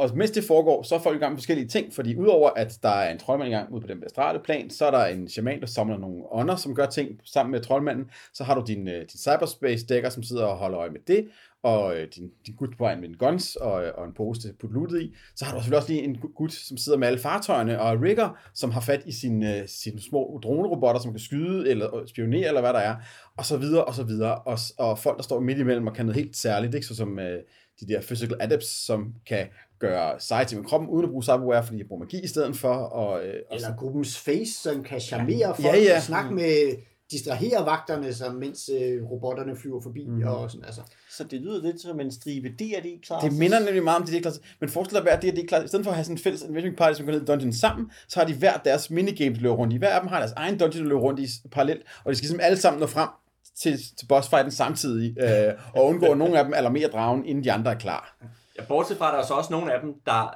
Og mens det foregår, så er folk i gang med forskellige ting, fordi udover at der er en troldmand i gang ude på den astrale plan, så er der en shaman, der samler nogle ånder, som gør ting sammen med troldmanden. Så har du din, øh, din cyberspace dækker, som sidder og holder øje med det og øh, din, din gut på med en guns og, og en pose til putte lootet i. Så har du selvfølgelig også lige en gut, som sidder med alle fartøjerne og rigger, som har fat i sine, øh, sine små dronerobotter, som kan skyde eller spionere eller hvad der er, og så videre og så videre. Og, og folk, der står midt imellem og kan noget helt særligt, ikke? Så som øh, de der physical adepts, som kan gøre seje til med kroppen, uden at bruge cyberware, fordi de bruger magi i stedet for. Og, øh, og. Eller gruppens face, som kan charmere folk ja, ja. og snakke med distrahere vagterne, så mens øh, robotterne flyver forbi mm. og sådan altså. Så det lyder lidt som en stribe D&D klar. Det minder nemlig meget om D&D klar. Men forestil dig, at D&D klar. I stedet for at have sådan en fælles adventure party, som går ned i dungeon sammen, så har de hver deres minigames, der løber rundt i. Hver af dem har deres egen dungeon, der løber rundt i parallelt, og de skal simpelthen alle sammen nå frem til, til bossfighten samtidig, øh, og undgå, at nogle af dem alarmerer dragen, inden de andre er klar. Ja, bortset fra, at der er så også nogle af dem, der,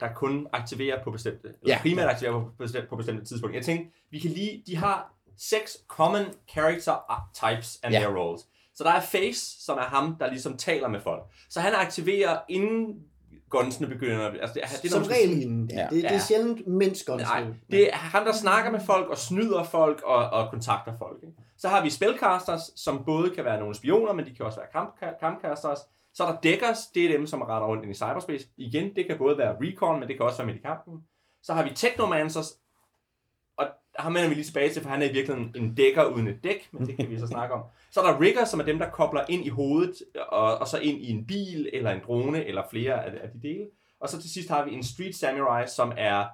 der kun aktiverer på bestemte, eller ja. primært aktiverer på bestemte, på bestemte tidspunkter. Jeg tænkte, vi kan lige, de har seks common character types and yeah. their roles. Så der er Face, som er ham, der ligesom taler med folk. Så han aktiverer inden gunsene begynder. Altså, det, er, det er Som regel inden. Ja. Det, det er sjældent mens gunsene. Nej, det er ham, der snakker med folk og snyder folk og, og kontakter folk. Ikke? Så har vi spellcasters, som både kan være nogle spioner, men de kan også være kamp, kampcasters. Så er der deckers, det er dem, som retter rundt ind i cyberspace. Igen, det kan både være recon, men det kan også være midt i kampen. Så har vi technomancers, ham mener vi lige tilbage til, for han er i virkeligheden en dækker uden et dæk, men det kan vi så snakke om. Så er der rigger, som er dem, der kobler ind i hovedet, og, og så ind i en bil, eller en drone, eller flere af, af de dele. Og så til sidst har vi en street samurai, som er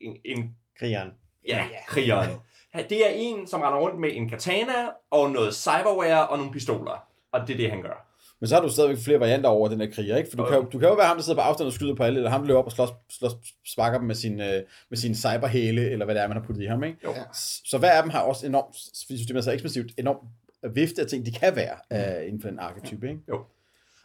en... en krigeren. Ja, krigeren. Det er en, som render rundt med en katana, og noget cyberware, og nogle pistoler. Og det er det, han gør. Men så har du stadigvæk flere varianter over den her kriger, ikke? For du, Jo, kan, jo. jo- du kan jo være ham, der sidder på afstand og skyder på alle, eller ham, der løber op og slås, slås, sparker dem med sin, øh, med sin cyberhæle, eller hvad det er, man har puttet i ham, ikke? Jo. Så hver af dem har også enormt, fordi systemet er så eksplosivt, enormt vifte af ting, de kan være øh, inden for den arketype, ikke? Og,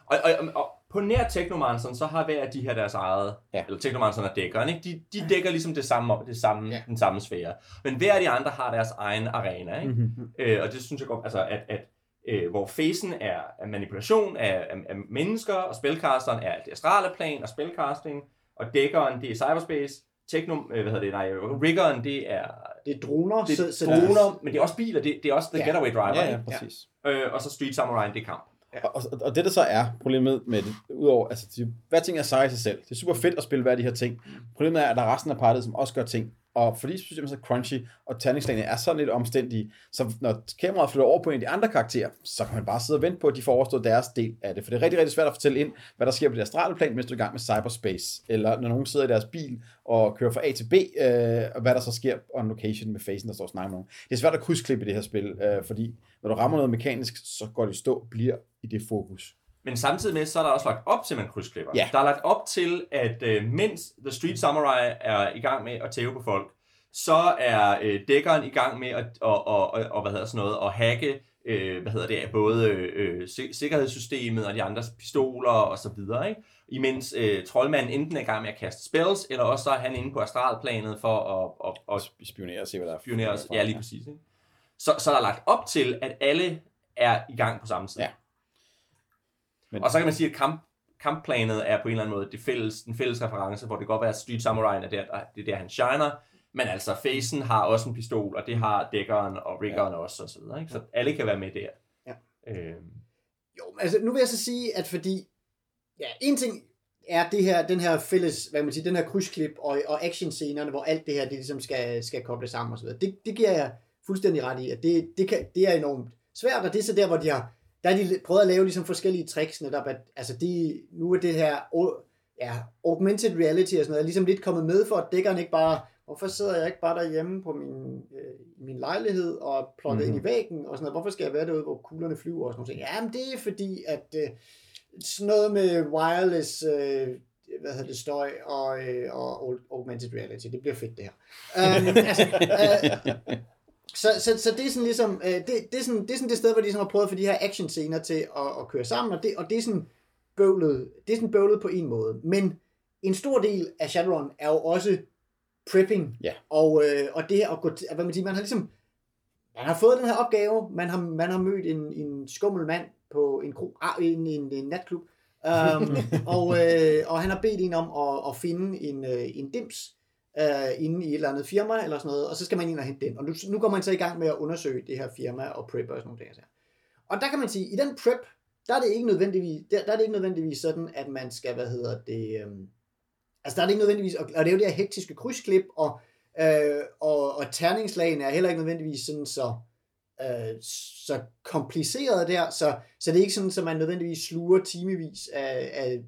og, og, og på nær Technomanceren, så har hver af de her deres eget, Ja. eller Technomanceren og dækkeren, ikke? De, de dækker ligesom det samme, det samme, ja. den samme sfære. Men hver af de andre har deres egen arena, ikke? Mm-hmm. Øh, og det synes jeg godt, altså at, at øh, hvor facen er, er manipulation af, af, af mennesker, og spellcasteren er det astrale plan og spellcasting, og dækkeren det er cyberspace, techno, øh, hvad hedder det, nej, riggeren det er Det er droner, det så, er så droner, men det er også biler, det, det er også the Ja. getaway driver, Ja, ja, præcis. Øh, og så Street Samurai, det er kamp. Og, og, og det der så er problemet med det, udover, altså de, hver ting er sej i sig selv. Det er super fedt at spille hver af de her ting. Problemet er, at der er resten af partiet, som også gør ting. Og fordi systemet er så crunchy, og terningslagene er sådan lidt omstændige, så når kameraet flytter over på en af de andre karakterer, så kan man bare sidde og vente på, at de får overstået deres del af det. For det er rigtig, rigtig svært at fortælle ind, hvad der sker på det astrale plan, mens du er i gang med cyberspace. Eller når nogen sidder i deres bil og kører fra A til B, øh, og hvad der så sker on location med facen, der står og snakker med nogen. Det er svært at krydsklippe i det her spil, øh, fordi når du rammer noget mekanisk, så går det i stå, bliver i det fokus. Men samtidig med, så er der også lagt op til, at man krydsklipper. Ja. Der er lagt op til, at øh, mens The Street Samurai er i gang med at tæve på folk, så er øh, dækkeren i gang med at, og, og, og, og, hvad hedder sådan noget, at hacke øh, hvad hedder det, både øh, sik- sikkerhedssystemet og de andres pistoler og så videre, ikke? Imens øh, troldmanden enten er i gang med at kaste spells, eller også så er han inde på astralplanet for at, at, at, spionere og se, hvad der er. spionere. Ja, lige præcis. Ikke? Så, så er der lagt op til, at alle er i gang på samme tid. Ja. Men- Og så kan man sige, at kamp, kampplanet er på en eller anden måde det fælles, den fælles reference, hvor det godt være, at Street Samurai er der, det er der, han shiner, men altså Facen har også en pistol, og det har dækkeren og riggeren ja. også, og så videre. Ikke? Så alle kan være med der. Ja. Øhm, Jo, altså nu vil jeg så sige, at fordi, ja, en ting er det her, den her fælles, hvad man sige, den her krydsklip og, og actionscenerne, hvor alt det her, det ligesom skal, skal kobles sammen og så videre. Det, det giver jeg fuldstændig ret i, at det, det, kan, det er enormt svært, og det er så der, hvor de har, der har de prøvet at lave ligesom forskellige tricks netop, at altså de, nu er det her, ja, augmented reality og sådan noget, er ligesom lidt kommet med for, at dækkeren ikke bare, hvorfor sidder jeg ikke bare derhjemme på min, øh, min lejlighed og plukket mm-hmm. ind i væggen og sådan noget, hvorfor skal jeg være derude, hvor kuglerne flyver og sådan noget. Jamen det er fordi, at øh, sådan noget med wireless, øh, hvad hedder det, støj og, øh, og augmented reality, det bliver fedt det her. Um, altså, øh, så, så, så det er sådan ligesom, øh, det, det, er sådan, det er sådan det sted, hvor de ligesom har prøvet at få de her action scener til at, at køre sammen, og det, og det er sådan bøvlet, det er sådan bøvlet på en måde. Men en stor del af Shadowrun er jo også prepping, Ja. og, øh, og det at gå til, hvad man siger, man har ligesom, man har fået den her opgave, man har, man har mødt en, en skummel mand på en, kro, ah, en, en, en natklub, um, og, øh, og han har bedt en om at, at finde en, øh, en dims, øh, inde i et eller andet firma, eller sådan noget, og så skal man ind og hente den. Og nu, nu går man så i gang med at undersøge det her firma og prep og sådan nogle ting. altså. Og der kan man sige, i den prep, der er det ikke nødvendigvis, der, der er det ikke nødvendigvis sådan, at man skal, hvad hedder det, øh, altså der er det ikke nødvendigvis og, og det er jo det her hektiske krydsklip, og, øh, og, og terningslagene er heller ikke nødvendigvis sådan så, øh, så kompliceret der, så, så det er ikke sådan, at man nødvendigvis sluger timevis af, af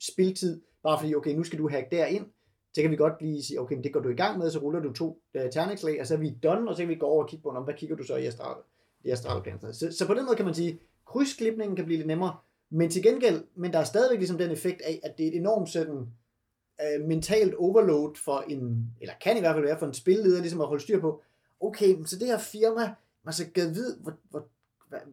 spiltid, bare fordi, okay, nu skal du hacke derind, så kan vi godt lige sige, okay, men det går du i gang med, så ruller du to uh, terningslag, og så er vi done, og så kan vi gå over og kigge på, om, hvad kigger du så i astral, i astralplanet. Så, så på den måde kan man sige, krydsklipningen kan blive lidt nemmere, men til gengæld, men der er stadigvæk ligesom den effekt af, at det er et enormt sådan, uh, mentalt overload for en, eller kan i hvert fald være for en spilleder, ligesom at holde styr på, okay, så det her firma, man så kan vide, hvor, hvor,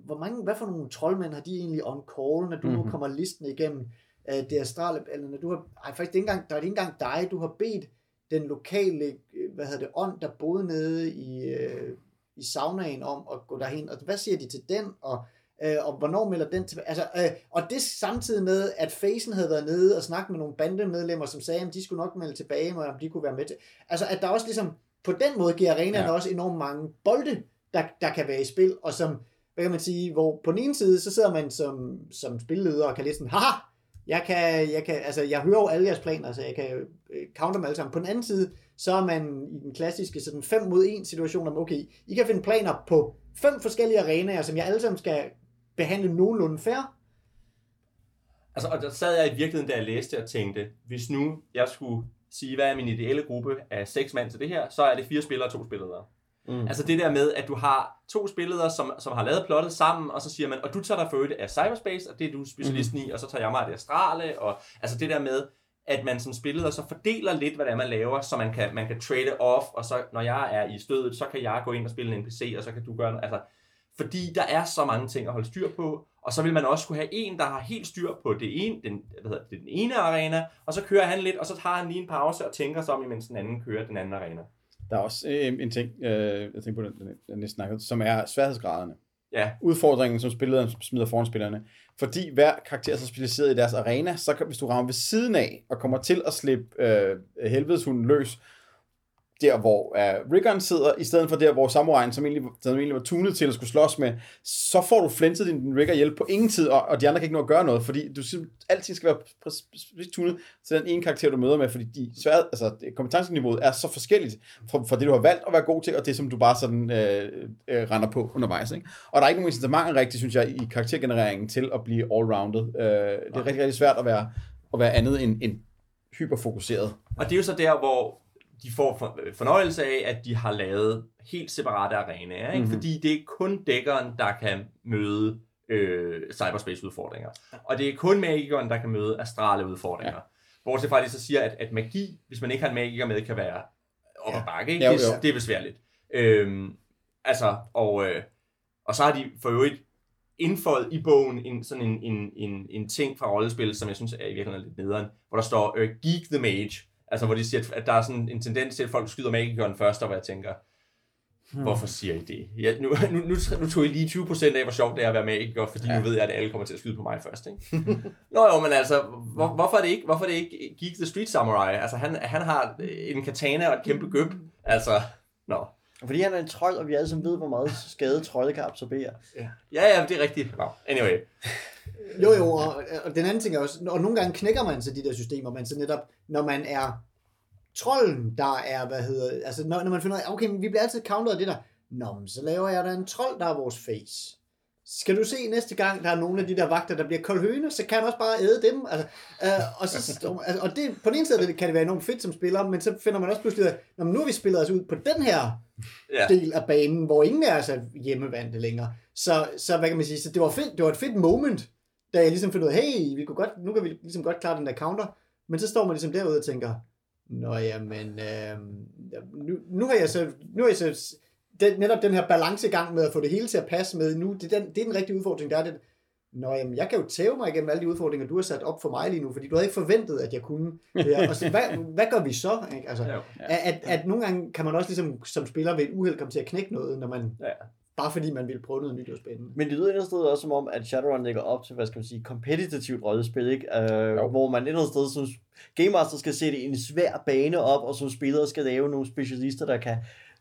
hvor mange, hvad for nogle troldmænd har de egentlig on call, når du Mhm. mm-hmm. kommer listen igennem øh, det astrale, eller når du har, ej, faktisk det er ikke engang, der er det ikke engang dig, du har bedt den lokale, øh, hvad hedder det, ånd, der boede nede i, øh, i saunaen om at gå derhen, og hvad siger de til den, og, øh, og hvornår melder den tilbage, altså, øh, og det samtidig med, at Facen havde været nede og snakket med nogle bandemedlemmer, som sagde, at de skulle nok melde tilbage, og om de kunne være med til, altså at der også ligesom, på den måde giver arenaen ja. også enormt mange bolde, der, der kan være i spil, og som, hvad kan man sige, hvor på den ene side, så sidder man som, som spilleder og kan lidt sådan, haha, jeg kan, jeg kan, altså jeg hører jo alle jeres planer, så jeg kan øh, counter dem alle sammen. På den anden side, så er man i den klassiske sådan 5 mod 1 situation om, okay, I kan finde planer på fem forskellige arenaer, som jeg alle sammen skal behandle nogenlunde fair. Altså, og der sad jeg i virkeligheden, da jeg læste og tænkte, hvis nu jeg skulle sige, hvad er min ideelle gruppe af seks mand til det her, så er det fire spillere og to spillere. Mm. Altså det der med, at du har to spillere, som, som har lavet plottet sammen, og så siger man, og du tager dig for af cyberspace, og det er du specialisten mm. i, og så tager jeg mig af det astrale, og altså det der med, at man som spiller så fordeler lidt, hvad det er, man laver, så man kan, man kan trade off, og så når jeg er i stødet, så kan jeg gå ind og spille en NPC, og så kan du gøre noget. Altså, fordi der er så mange ting at holde styr på, og så vil man også kunne have en, der har helt styr på det ene, den, hvad hedder det, den ene arena, og så kører han lidt, og så tager han lige en pause og tænker sig om, imens den anden kører den anden arena. Der er også øh, en ting, øh, jeg tænker på, den, den næste snakket, som er sværhedsgraderne. Ja. Udfordringen, som spilleren smider foran spillerne. Fordi hver karakter er så specialiseret i deres arena, så kan, hvis du rammer ved siden af og kommer til at slippe øh, helvedeshunden løs, der, hvor uh, Rickon sidder, i stedet for der, hvor Samuraien, som egentlig, som egentlig var tunet til at skulle slås med, så får du flintet din, din Ricker hjælp på ingen tid, og, og de andre kan ikke nå at gøre noget, fordi du altid skal være specifikt tunet til den ene karakter, du møder med, fordi de svære, altså, kompetenceniveauet er så forskelligt fra, fra det, du har valgt at være god til, og det, som du bare sådan øh, øh, render på undervejs. Ikke? Og der er ikke nogen incitamenter rigtigt, synes jeg, i karaktergenereringen til at blive all-rounded. Øh, det er rigtig, rigtig svært at være, at være andet end, end hyperfokuseret. Og det er jo så der, hvor de får øh, fornøjelse af, at de har lavet helt separate arenaer, ikke? Mm-hmm. fordi det er kun dækkeren, der kan møde øh, cyberspace-udfordringer. Og det er kun magikeren, der kan møde astrale udfordringer. Ja. Bortset fra, at de så siger, at, at magi, hvis man ikke har en magiker med, kan være op ad bakke. Ikke? Ja, det, det er besværligt. Øhm, altså, og, øh, og så har de for øvrigt indføjet i bogen en, sådan en, en, en, en ting fra rollespil, som jeg synes er i virkeligheden lidt nederen, hvor der står uh, Geek the Mage, Altså, hvor de siger, at der er sådan en tendens til, at folk skyder magikeren først, og hvor jeg tænker, hmm. hvorfor siger I det? Ja, nu, nu, nu, nu tog I lige 20% af, hvor sjovt det er at være magiker, fordi ja. nu ved jeg, at alle kommer til at skyde på mig først. Ikke? Nå jo, men altså, hvor, hvorfor, er det ikke, hvorfor er det ikke Geek the Street Samurai? Altså, han, han har en katana og et kæmpe gøb. Altså, nå. Fordi han er en trold, og vi alle sammen ved, hvor meget skade trolde kan absorbere. Ja, ja, ja det er rigtigt. No. Anyway. Jo, jo, og, og den anden ting er også, og nogle gange knækker man så de der systemer, man så netop, når man er trolden, der er, hvad hedder, altså når, når man finder ud af, okay, men vi bliver altid countet af det der, nå, men så laver jeg da en trold, der er vores face. Skal du se næste gang, der er nogle af de der vagter, der bliver kold høne, så kan man også bare æde dem. Altså, øh, og, så, altså, og det, på den ene side kan det være enormt fedt som spiller, men så finder man også pludselig, at nu har vi spillet os ud på den her ja. del af banen, hvor ingen af os er hjemmevandte længere. Så, så hvad kan man sige, så det var, fedt, det var et fedt moment, da jeg ligesom fandt ud af, hey, vi kunne godt, nu kan vi ligesom godt klare den der counter, men så står man ligesom derude og tænker, nå jamen, øh, nu, nu har jeg så, nu har jeg så den, netop den her balancegang med at få det hele til at passe med nu, det er den, det er den rigtige udfordring, der er det, Nå, jamen, jeg kan jo tæve mig igennem alle de udfordringer, du har sat op for mig lige nu, fordi du havde ikke forventet, at jeg kunne det her. Og så, hvad, hvad gør vi så? Ikke? Altså, ja. at, at nogle gange kan man også ligesom som spiller ved et uheld komme til at knække noget, når man ja. Bare fordi man vil prøve noget nyt og spændende. Men det lyder et sted også som om, at Shadowrun lægger op til, hvad skal man sige, kompetitivt rollespil, ikke? Uh, hvor man et eller andet sted som Game Master skal sætte en svær bane op, og som spillere skal lave nogle specialister, der kan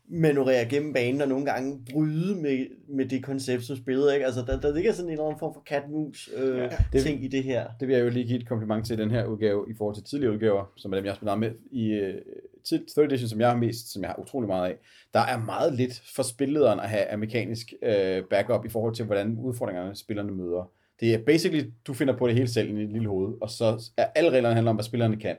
manøvrere gennem banen og nogle gange bryde med, med det koncept, som spillet, ikke? Altså, der, der ligger sådan en eller anden form for cat-mus øh, ja, det, ting i det her. Det vil jeg jo lige give et kompliment til den her udgave i forhold til tidligere udgaver, som er dem, jeg har spillet med i uh, third edition, som jeg har mest, som jeg har utrolig meget af. Der er meget lidt for spillederen at have af mekanisk uh, backup i forhold til, hvordan udfordringerne spillerne møder. Det er basically, du finder på det hele selv i dit lille hoved, og så er alle reglerne handler om, hvad spillerne kan.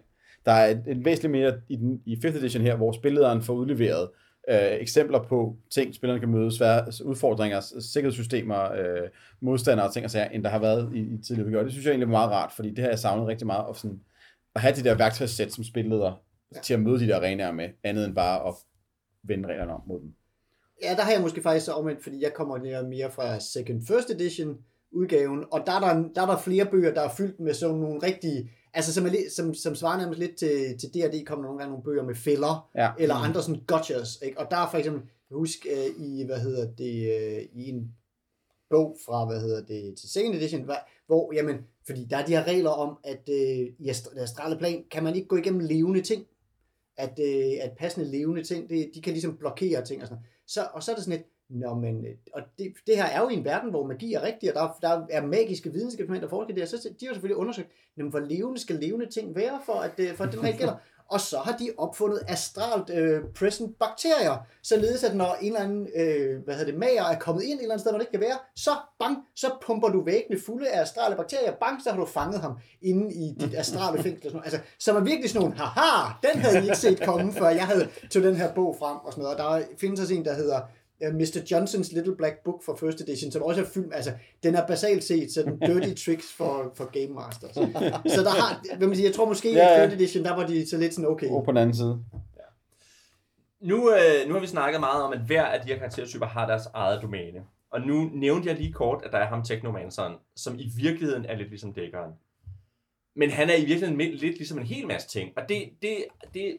Der er et, et væsentligt mere i, den, i 5th edition her, hvor spillederen får udleveret øh, eksempler på ting, spillerne kan møde, svære udfordringer, sikkerhedssystemer, øh, modstandere og ting og sager, end der har været i, i tidligere udgaver. Det synes jeg egentlig er meget rart, fordi det har jeg savnet rigtig meget, at, sådan, at have de der værktøjssæt som spilleder ja. til at møde de der arenaer med, andet end bare at vende reglerne om mod dem. Ja, der har jeg måske faktisk så omvendt, fordi jeg kommer mere fra second first edition udgaven, og der er der, der er der flere bøger, der er fyldt med sådan nogle rigtige Altså, som, er som, som svarer nærmest lidt til, til D&D, kommer nogle gange nogle bøger med fælder, ja. eller mm. andre sådan gotchas, ikke? Og der er for eksempel, husker uh, i, hvad hedder det, uh, i en bog fra, hvad hedder det, til second edition, hvor, hvor jamen, fordi der er de her regler om, at uh, i astrale plan, kan man ikke gå igennem levende ting. At, uh, at passende levende ting, det, de kan ligesom blokere ting og sådan Så, og så er det sådan et, Nå, men, øh, og det, det her er jo i en verden, hvor magi er rigtig, og der, der er magiske videnskabsmænd, der forsker det, og så de har selvfølgelig undersøgt, jamen, hvor levende skal levende ting være, for at, øh, for at den regel gælder. Og så har de opfundet astralt øh, present bakterier, således at når en eller anden øh, hvad hedder det, mager er kommet ind et eller andet sted, hvor det ikke kan være, så bang, så pumper du væggene fulde af astrale bakterier, bang, så har du fanget ham inde i dit astrale fængsel. Og sådan noget. Altså, så man virkelig sådan nogle, haha, den havde I ikke set komme, før jeg havde tog den her bog frem og sådan noget. Og der findes også en, der hedder Mr. Johnson's Little Black Book for First Edition, som også er film, altså, den er basalt set sådan dirty tricks for, for Game Masters. Så der har, hvad man siger, jeg tror måske Ja, ja, ja. i Third Edition, der var de så lidt sådan, okay. Og på den anden side. Nu, øh, nu har vi snakket meget om, at hver af de her karaktertyper har deres eget domæne. Og nu nævnte jeg lige kort, at der er ham Technomanceren, som i virkeligheden er lidt ligesom dækkeren. Men han er i virkeligheden lidt ligesom en hel masse ting. Og det, det, det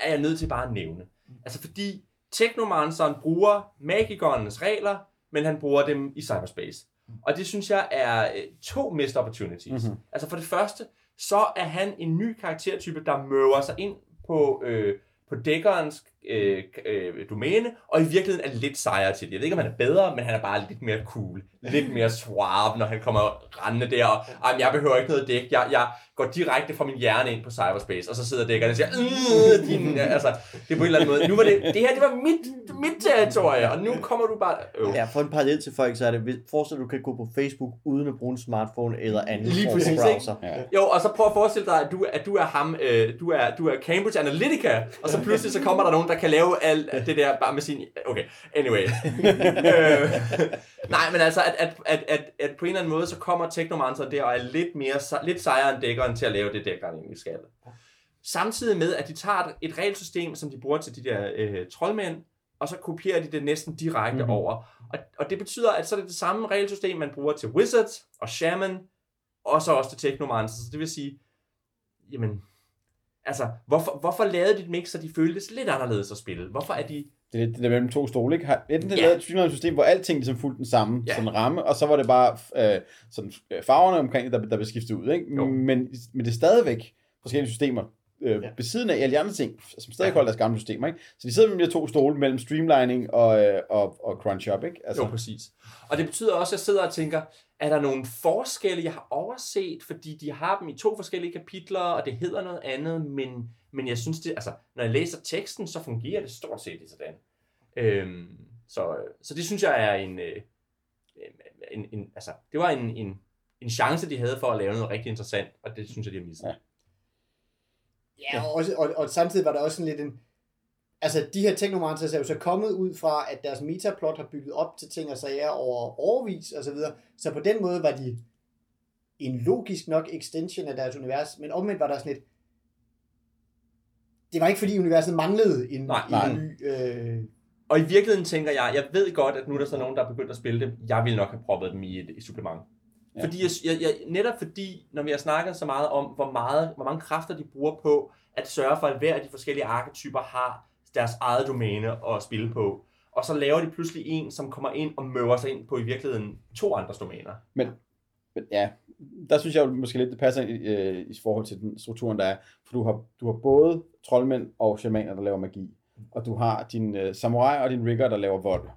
er jeg nødt til bare at nævne. Altså fordi Technomanceren bruger magikernes regler, men han bruger dem i cyberspace. Og det synes jeg er øh, to missed opportunities. Mhm. Altså for det første, så er han en ny karaktertype, der møver sig ind på, øh, på dækkerens øh, øh, domæne, og i virkeligheden er lidt sejere til det. Jeg ved ikke, om han er bedre, men han er bare lidt mere cool. Lidt mere suave, når han kommer rendende der, og "Ej, men jeg behøver ikke noget dæk. Jeg, jeg går direkte fra min hjerne ind på cyberspace, og så sidder dækkerne og siger, "Øh, din, altså, det er på en eller anden måde. Nu var det, det her, det var mit, mit territorie, og nu kommer du bare... Øh. Ja, for en parallel til folk, så er det, forestil dig, du kan gå på Facebook uden at bruge en smartphone eller anden Lige form for præcis, ikke? browser. Ja. Jo, og så prøv at forestille dig, at du, at du er ham, øh, du, er, du er Cambridge Analytica, og så pludselig så kommer der nogen, der kan lave alt det der bare med sin... Okay, anyway. øh, nej, men altså, at, at, at, at, at på en eller anden måde, så kommer Technomancer der og er lidt, mere, lidt sejere end dækkeren til at lave det, dækkeren egentlig skal. Samtidig med, at de tager et, regelsystem, som de bruger til de der øh, troldmænd, og så kopierer de det næsten direkte Mhm. mm-hmm. over. Og, og det betyder, at så er det det samme regelsystem, man bruger til Wizards og Shaman, og så også til Technomancer. Så det vil sige, jamen, altså, hvorfor, hvorfor lavede de dem ikke, så de føltes lidt anderledes at spille? Hvorfor er de... Det er lidt det der mellem to stole, ikke? Enten det Ja. lavet et system, hvor alting ligesom fulgte den samme Ja. sådan ramme, og så var det bare øh, sådan, øh, farverne omkring det, der, der blev skiftet ud, ikke? Jo. Men, men det er stadigvæk forskellige systemer, øh, Ja. ja. ved siden af alle de andre ting, som stadig Ja. holder deres gamle systemer, ikke? Så de sidder med de to stole mellem streamlining og, øh, og, og crunch up, ikke? Altså. Jo, præcis. Og det betyder også, at jeg sidder og tænker, er der nogle forskelle, jeg har overset, fordi de har dem i to forskellige kapitler, og det hedder noget andet, men, men jeg synes det, altså, når jeg læser teksten, så fungerer det stort set i sådan. Øhm, så, så det synes jeg er en, øh, en, en altså, det var en, en, en chance, de havde for at lave noget rigtig interessant, og det synes jeg, de har misset. Ja. Ja, og, også, og, og samtidig var der også sådan lidt en... Altså, de her Technomancers er jo så kommet ud fra, at deres metaplot har bygget op til ting og sager over overvis og så videre. Så på den måde var de en logisk nok extension af deres univers, men omvendt var der sådan et... Det var ikke fordi universet manglede en, Nej, en nej. ny... Øh, Og i virkeligheden tænker jeg, jeg ved godt, at nu er der så nogen, der er begyndt at spille det. Jeg ville nok have proppet dem i et, et supplement. Ja. Fordi jeg, jeg, jeg, netop fordi, når vi har snakket så meget om, hvor, meget, hvor mange kræfter de bruger på at sørge for, at hver af de forskellige arketyper har deres eget domæne at spille på. Og så laver de pludselig en, som kommer ind og møver sig ind på i virkeligheden to andres domæner. Men ja, der synes jeg måske lidt, det passer i, øh, i forhold til den strukturen, der er. For du har, du har både troldmænd og shamaner, der laver magi. Og du har din øh, samurai og din rigger, der laver vold.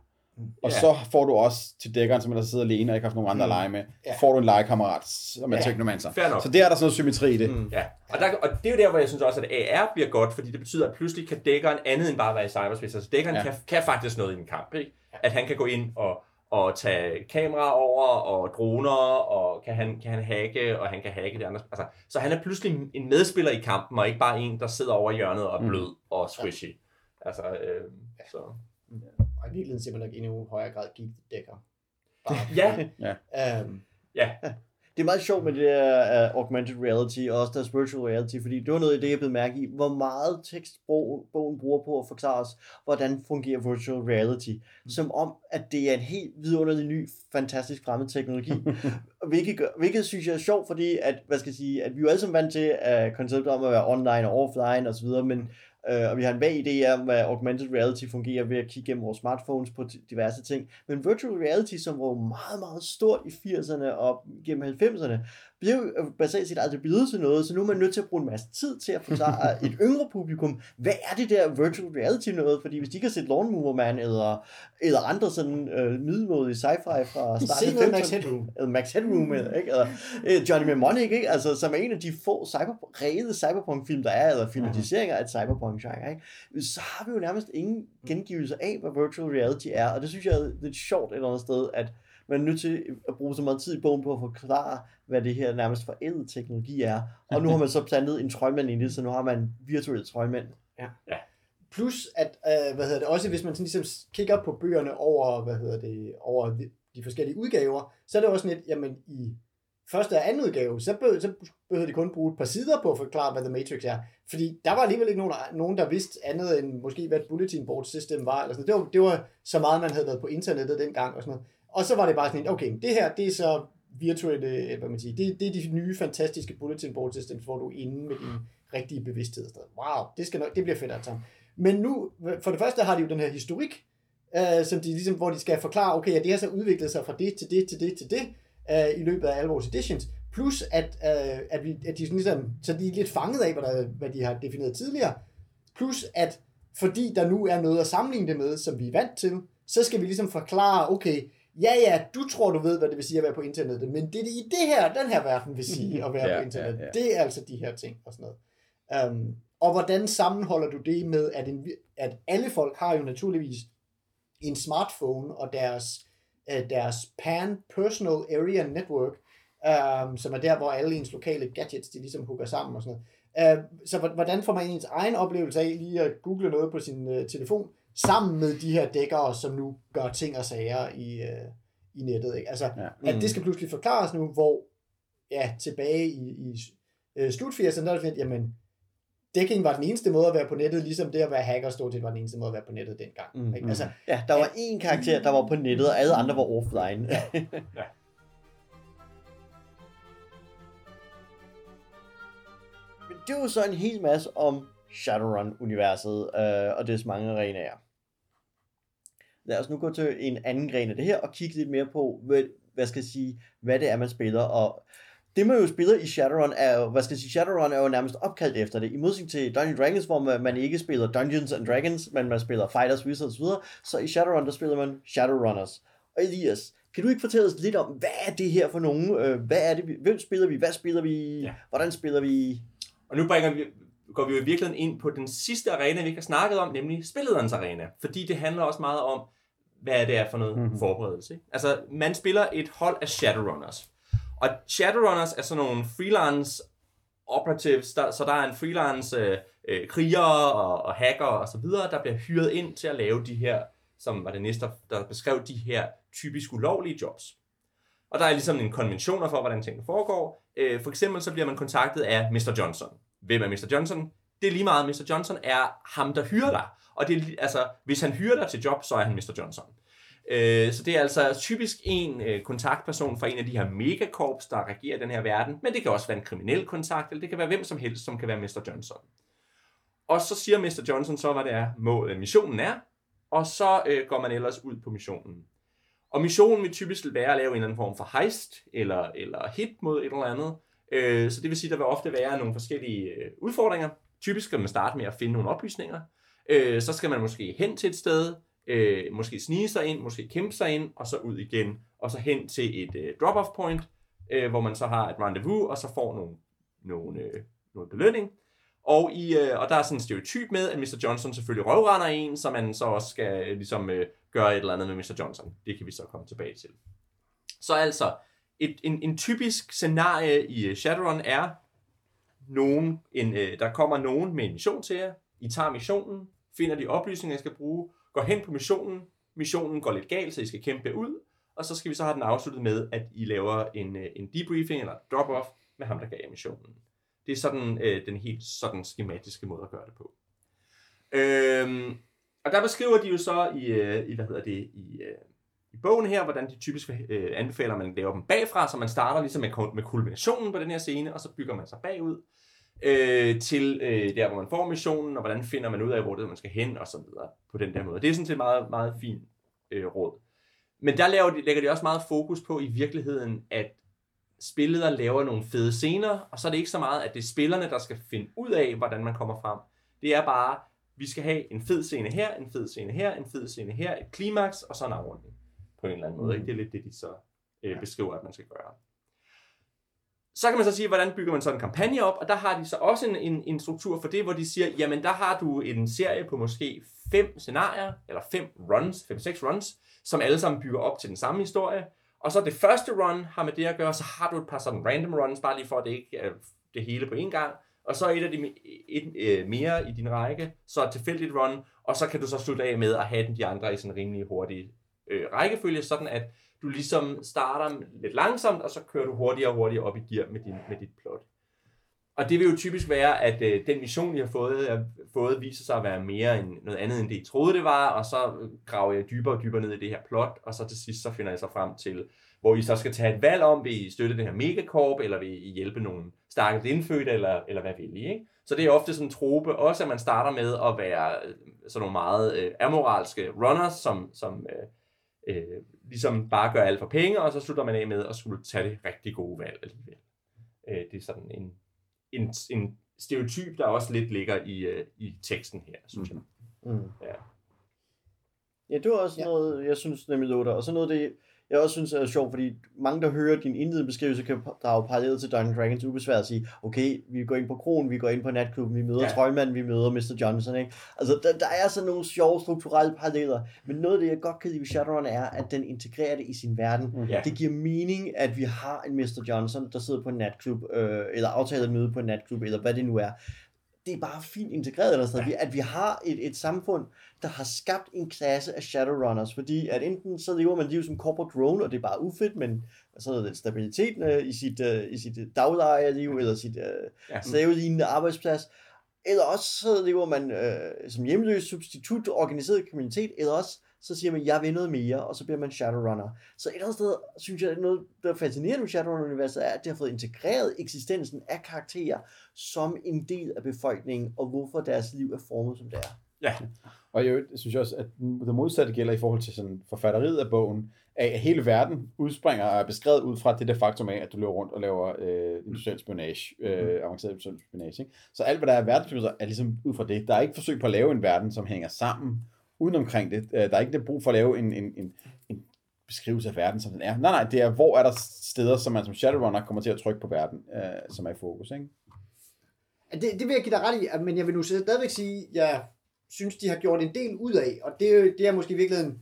Og Ja. så får du også til dækkeren, som der sidder alene og ikke har haft nogen andre at lege med, Ja. får du en legekammerat, som er Ja. teknomancer. Så der er der sådan noget symmetri i det. Mm. Ja, og, der, og det er jo der, hvor jeg synes også, at AR bliver godt, fordi det betyder, at pludselig kan dækkeren andet end bare være i cyberspace. Altså dækkeren ja. Ja. kan, kan faktisk noget i en kamp, ikke? At han kan gå ind og, og tage kameraer over, og droner, og kan han, kan han hacke, og han kan hacke det andre. Altså, så han er pludselig en medspiller i kampen, og ikke bare en, der sidder over i hjørnet og er Mm. blød og squishy. Altså, øh, så... og i virkeligheden simpelthen nok endnu højere grad give dækker. Bare, Ja, øhm, Det er meget sjovt med det der uh, augmented reality og også deres virtual reality, fordi det var noget af det, jeg blev mærke i, hvor meget tekst bogen, bruger på at forklare os, hvordan fungerer virtual reality. Som om, at det er en helt vidunderlig ny, fantastisk fremmed teknologi. hvilket, gør, hvilket synes jeg er sjovt, fordi at, hvad skal jeg sige, at vi er jo alle sammen vant til uh, konceptet om at være online og offline osv., men Uh, og vi har en vag idé om, hvad augmented reality fungerer ved at kigge gennem vores smartphones på diverse ting. Men virtual reality, som var meget, meget stort i 80'erne og gennem 90'erne, bliver jo øh, basalt set aldrig blevet til noget, så nu er man nødt til at bruge en masse tid til at forklare et yngre publikum, hvad er det der virtual reality noget? Fordi hvis de kan se Lawnmower Man eller, eller andre sådan øh, middelmådige sci-fi fra starten noget Max Headroom. eller Max Headroom, eller, ikke? eller øh, Johnny Mnemonic, ikke? Altså, som er en af de få cyber, rede cyberpunk-film, der er, eller filmatiseringer af et cyberpunk-genre, ikke? så har vi jo nærmest ingen gengivelse af, hvad virtual reality er, og det synes jeg er lidt sjovt et eller andet sted, at man er nødt til at bruge så meget tid i bogen på at forklare, hvad det her nærmest forældet teknologi er. Og nu har man så plantet en trøjmand ind i det, så nu har man virtuelle trøjmænd. Plus, at, øh, hvad hedder det, også hvis man sådan ligesom kigger på bøgerne over, hvad hedder det, over de, de forskellige udgaver, så er det også lidt, jamen i første og anden udgave, så, be, så behøvede de kun bruge et par sider på at forklare, hvad The Matrix er. Fordi der var alligevel ikke nogen, nogen der vidste andet end måske, hvad et bulletin board system var. Eller sådan. Det, var det var så meget, man havde været på internettet dengang og sådan noget. Og så var det bare sådan, okay, det her, det er så virtuelle, øh, hvad man siger, det, det er de nye fantastiske bulletin board systems, hvor du er inde med din rigtige bevidsthed. Wow, det, skal nok, det bliver fedt altså. Men nu, for det første har de jo den her historik, øh, som de ligesom, hvor de skal forklare, okay, ja, det har så udviklet sig fra det til det til det til det, øh, i løbet af alle vores editions. Plus, at, øh, at, vi, at de sådan ligesom, så de er lidt fanget af, hvad, der, hvad de har defineret tidligere. Plus, at fordi der nu er noget at sammenligne det med, som vi er vant til, så skal vi ligesom forklare, okay, ja ja, du tror, du ved, hvad det vil sige at være på internettet, men det, det i det her, den her verden vil sige at være Ja, på internettet, ja, ja. det er altså de her ting og sådan noget. Um, og hvordan sammenholder du det med, at, en, at alle folk har jo naturligvis en smartphone og deres, øh, deres PAN, Personal Area Network, um, som er der, hvor alle ens lokale gadgets, de ligesom hugger sammen og sådan noget. Uh, så hvor- hvordan får man ens egen oplevelse af lige at google noget på sin uh, telefon, sammen med de her dækkere, som nu gør ting og sager i, uh, i nettet. Ikke? Altså, Ja. at det skal pludselig forklares nu, hvor ja, tilbage i, i øh, slut 80'erne, der er det jamen, dækking var den eneste måde at være på nettet, ligesom det at være hacker stort set var den eneste måde at være på nettet dengang. Mhm. Ikke? Altså, Ja, der var én karakter, der var på nettet, og alle andre var offline. Ja. Men det jo så en hel masse om Shadowrun-universet øh, og dets mange arenaer. Lad os nu gå til en anden gren af det her og kigge lidt mere på, hvad, hvad skal jeg sige, hvad det er, man spiller. Og det man jo spiller i Shadowrun er jo, hvad skal jeg sige, Shadowrun er jo nærmest opkaldt efter det. I modsætning til Dungeons Dragons, hvor man, ikke spiller Dungeons and Dragons, men man spiller Fighters, Wizards osv., så i Shadowrun, der spiller man Shadowrunners. Og Elias, kan du ikke fortælle os lidt om, hvad er det her for nogen? Øh, Hvad er det, hvem spiller vi? Hvad spiller vi? Ja. Hvordan spiller vi? Og nu bringer vi, går vi jo i virkeligheden ind på den sidste arena, vi ikke har snakket om, nemlig spillederens arena. Fordi det handler også meget om, hvad det er for noget Mhm. mm-hmm. forberedelse. Ikke? Altså, man spiller et hold af Shadowrunners. Og Shadowrunners er sådan nogle freelance operatives, der, så der er en freelance øh, krigere og, og hacker og så videre, der bliver hyret ind til at lave de her, som var det næste, der beskrev de her typisk ulovlige jobs. Og der er ligesom en konventioner for, hvordan tingene foregår. Øh, for eksempel så bliver man kontaktet af Mr. Johnson. Hvem er Mr. Johnson? Det er lige meget, Mr. Johnson er ham, der hyrer dig. Og det altså, hvis han hyrer dig til job, så er han Mr. Johnson. Øh, så det er altså typisk en øh, kontaktperson fra en af de her megakorps, der regerer den her verden. Men det kan også være en kriminel kontakt, eller det kan være hvem som helst, som kan være Mr. Johnson. Og så siger Mr. Johnson så, hvad det er, målet, missionen er. Og så øh, går man ellers ud på missionen. Og missionen vil typisk være at lave en eller anden form for heist, eller, eller hit mod et eller andet. Øh, så det vil sige, at der vil ofte være nogle forskellige øh, udfordringer. Typisk skal man starte med at finde nogle oplysninger. Øh, så skal man måske hen til et sted, øh, måske snige sig ind, måske kæmpe sig ind, og så ud igen, og så hen til et øh, drop-off point, øh, hvor man så har et rendezvous, og så får nogle, nogle, øh, noget belønning. Og, i, øh, og der er sådan en stereotyp med, at Mr. Johnson selvfølgelig røvrender en, så man så også skal øh, ligesom øh, gøre et eller andet med Mr. Johnson. Det kan vi så komme tilbage til. Så altså, et, en, en typisk scenarie i øh, Shadowrun er, nogen, en, øh, der kommer nogen med en mission til jer, I tager missionen, finder de oplysninger, jeg skal bruge, går hen på missionen, missionen går lidt galt, så I skal kæmpe ud, og så skal vi så have den afsluttet med, at I laver en, øh, en debriefing eller drop-off med ham, der gav jer missionen. Det er sådan øh, den helt sådan skematiske måde at gøre det på. Øhm, og der beskriver de jo så i, øh, i hvad hedder det, i, øh, i bogen her, hvordan de typisk øh, anbefaler, at man laver dem bagfra, så man starter ligesom med, med kulminationen på den her scene, og så bygger man sig bagud øh, til øh, der, hvor man får missionen, og hvordan finder man ud af, hvor det er, man skal hen, og så videre på den der måde. Det er sådan set meget, meget fint øh, råd. Men der laver de, lægger de også meget fokus på i virkeligheden, at spilleder laver nogle fede scener, og så er det ikke så meget, at det er spillerne, der skal finde ud af, hvordan man kommer frem. Det er bare, vi skal have en fed scene her, en fed scene her, en fed scene her, et klimaks, og så en afrunding på en eller anden måde. Ikke? Det er lidt det, de så øh, beskriver, at man skal gøre. Så kan man så sige, hvordan bygger man sådan en kampagne op, og der har de så også en, en, en struktur for det, hvor de siger, jamen der har du en serie på måske fem scenarier, eller fem runs, fem-seks runs, som alle sammen bygger op til den samme historie. Og så det første run har med det at gøre, så har du et par sådan random runs, bare lige for at det ikke er det hele på én gang. Og så et af de et, øh, mere i din række, så et tilfældigt run, og så kan du så slutte af med at have de andre i sådan en rimelig hurtig øh, rækkefølge, sådan at du ligesom starter lidt langsomt, og så kører du hurtigere og hurtigere op i gear med, din, med dit plot. Og det vil jo typisk være, at øh, den mission, I har fået, er, fået, viser sig at være mere end noget andet, end det I troede, det var, og så graver jeg dybere og dybere ned i det her plot, og så til sidst så finder jeg så frem til, hvor I så skal tage et valg om, vil I støtte det her megakorp, eller vil I hjælpe nogle stakkels indfødte, eller, eller hvad vil I, ikke? Så det er ofte sådan en trope, også at man starter med at være øh, sådan nogle meget øh, amoralske runners, som, som øh, øh, ligesom bare gør alt for penge, og så slutter man af med at skulle tage det rigtig gode valg alligevel. Øh, det er sådan en, en, en stereotyp, der også lidt ligger i, øh, i teksten her, synes jeg. Mm. Ja. Ja, det var også Ja. ja. noget, jeg synes nemlig lå der. Og så noget, det, jeg også synes er sjovt, fordi mange, der hører din indledende beskrivelse, kan drage parallelt til Dungeons Dragons ubesværet og sige, okay, vi går ind på kronen, vi går ind på natklubben, vi møder Ja. Trøjmanden, vi møder Mr. Johnson, ikke? Altså, der, der er sådan nogle sjove strukturelle paralleller, men noget af det, jeg godt kan lide ved Shadowrun, er, at den integrerer det i sin verden. Mm. Ja. Det giver mening, at vi har en Mr. Johnson, der sidder på en natklub, øh, eller aftaler møde på en natklub, eller hvad det nu er. Det er bare fint integreret, eller sådan, ja. at vi har et, et samfund, der har skabt en klasse af Shadowrunners, fordi at enten så lever man liv som corporate drone, og det er bare ufedt, men så er den stabilitet øh, i sit, øh, i sit daglejerliv, eller sit øh, Ja. slavelignende arbejdsplads, eller også så lever man øh, som hjemløs substitut, organiseret kriminalitet, eller også så siger man, jeg vil noget mere, og så bliver man Shadowrunner. Så et eller andet sted, synes jeg, at noget, der er fascinerende med Shadowrun-universet, er, at det har fået integreret eksistensen af karakterer som en del af befolkningen, og hvorfor deres liv er formet, som det er. Ja, Og jeg synes også, at det modsatte gælder i forhold til sådan forfatteriet af bogen, af at hele verden udspringer og er beskrevet ud fra det der faktum af, at du løber rundt og laver øh, industriel spionage, øh, avanceret industriel spionage. Ikke? Så alt, hvad der er verdensbyggelser, er ligesom ud fra det. Der er ikke forsøg på at lave en verden, som hænger sammen uden omkring det. Øh, der er ikke det brug for at lave en, en, en, en beskrivelse af verden, som den er. Nej, nej, det er, hvor er der steder, som man som Shadowrunner kommer til at trykke på verden, øh, som er i fokus. Ikke? Det, det vil jeg give dig ret i, men jeg vil nu stadigvæk sige, at jeg synes, de har gjort en del ud af, og det, det er jeg måske i virkeligheden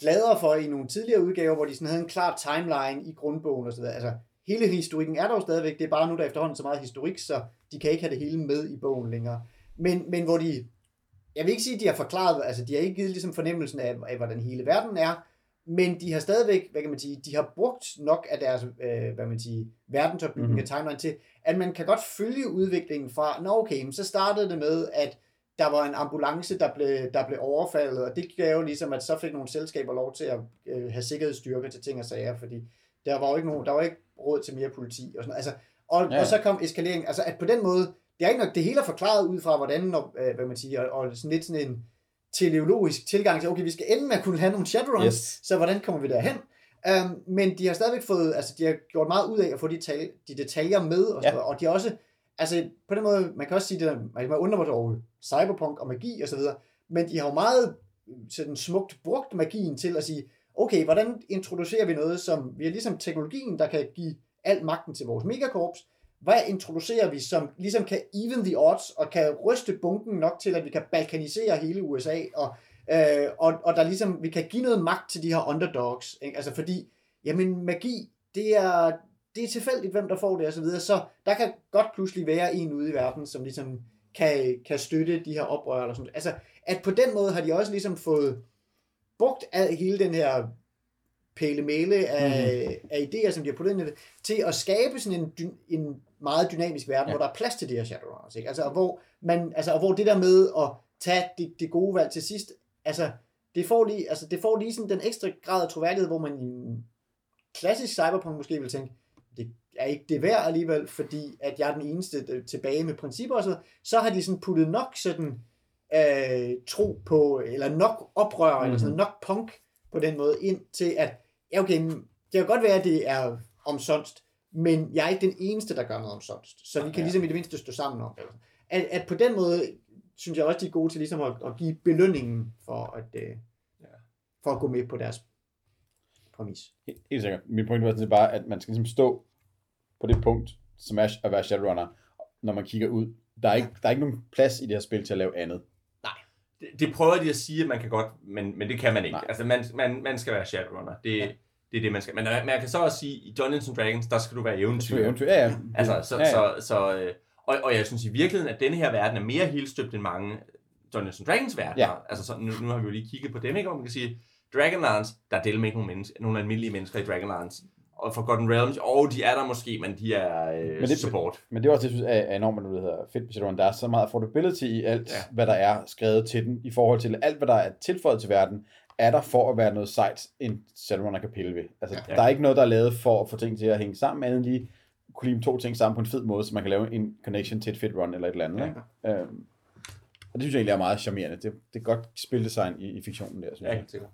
gladere for i nogle tidligere udgaver, hvor de sådan havde en klar timeline i grundbogen og så videre. Altså, hele historikken er der jo stadigvæk, det er bare nu, der efterhånden så meget historik, så de kan ikke have det hele med i bogen længere. Men, men hvor de, jeg vil ikke sige, at de har forklaret, altså de har ikke givet ligesom fornemmelsen af, af, hvordan hele verden er, men de har stadigvæk, hvad kan man sige, de har brugt nok af deres, øh, hvad man siger, verdensopbygning Mhm. mm-hmm. af timeline til, at man kan godt følge udviklingen fra, nå okay, så startede det med, at der var en ambulance, der blev, der blev overfaldet, og det gav jo ligesom, at så fik nogle selskaber lov til at øh, have sikkerhedsstyrker til ting og sager, fordi der var jo ikke, nogen, der var ikke råd til mere politi og sådan. Altså, og, Ja. og så kom eskalering, altså at på den måde, det er ikke nok, det hele er forklaret ud fra, hvordan, når, øh, hvad man siger, og, og sådan lidt sådan en teleologisk tilgang til, okay, vi skal ende med at kunne have nogle shadowruns, Yes. så hvordan kommer vi derhen? Um, men de har stadigvæk fået, altså de har gjort meget ud af at få de, tal, de detaljer med, og, Ja. og de har også, altså på den måde, man kan også sige det, man kan undre mig over cyberpunk og magi og så videre, men de har jo meget sådan smukt brugt magien til at sige, okay, hvordan introducerer vi noget, som vi er ligesom teknologien, der kan give al magten til vores megakorps, hvad introducerer vi, som ligesom kan even the odds, og kan ryste bunken nok til, at vi kan balkanisere hele USA, og, øh, og, og der ligesom, vi kan give noget magt til de her underdogs, ikke? altså fordi, jamen magi, det er, det er tilfældigt, hvem der får det, og så videre, så der kan godt pludselig være en ude i verden, som ligesom kan, kan støtte de her oprør, eller sådan Altså, at på den måde har de også ligesom fået brugt af hele den her pæle-mæle af, mm. af idéer, som de har puttet ind i det, til at skabe sådan en, en meget dynamisk verden, Ja. hvor der er plads til de her Shadowrunners. Ikke? Altså, og hvor, man, altså, og hvor det der med at tage det, det gode valg til sidst, altså, det får lige, altså, det får lige sådan den ekstra grad af troværdighed, hvor man i klassisk cyberpunk måske vil tænke, det er ikke det værd alligevel, fordi at jeg er den eneste tilbage med principper og så, så har de sådan puttet nok sådan øh, tro på, eller nok oprør, mm-hmm. eller sådan nok punk på den måde ind til, at ja, okay, det kan godt være, at det er omsonst, men jeg er ikke den eneste, der gør noget om sådan. Så vi kan ligesom i det mindste stå sammen om det. At, at på den måde, synes jeg også, de er gode til ligesom at, at give belønningen for at, øh, Ja. for at gå med på deres præmis. Helt, sikkert. Min point var sådan set bare, at man skal ligesom stå på det punkt, som er at være Shadowrunner, når man kigger ud. Der er, ikke, der er ikke nogen plads i det her spil til at lave andet. Det, det prøver de at sige, at man kan godt, men, men det kan man ikke. Nej. Altså, man, man, man skal være Shadowrunner. Det, ja. Det er det, man skal. Men man kan så også sige, i Dungeons and Dragons, der skal du være eventyr. Eventyr, ja, ja. Altså, så, ja, ja. så, så øh, og, og jeg synes i virkeligheden, at denne her verden er mere helstøbt end mange Dungeons and Dragons verdener. Ja. Altså, så, nu, nu har vi jo lige kigget på dem, ikke? Og man kan sige, Dragonlance, der er del med ikke nogen, mennesker, nogen almindelige mennesker i Dragonlance. Og Forgotten Realms, og de er der måske, men de er øh, Men men det- support. Men det er også det, jeg synes er enormt, det hedder, fedt ved Shadowrun. Der er så meget affordability i alt. Ja. hvad der er skrevet til den, i forhold til alt, hvad der er tilføjet til verden, er der for at være noget sejt, en Shadowrunner kan pille ved. Altså, ja. Der er ikke noget, der er lavet for at få ting til at hænge sammen, andet lige kunne lime to ting sammen på en fed måde, så man kan lave en connection til et fedt run eller et eller andet. Ja. Ikke? Øhm, og det synes jeg egentlig er meget charmerende. Det, det er godt spildesign i, i fiktionen der, synes Ja, jeg. sikkert.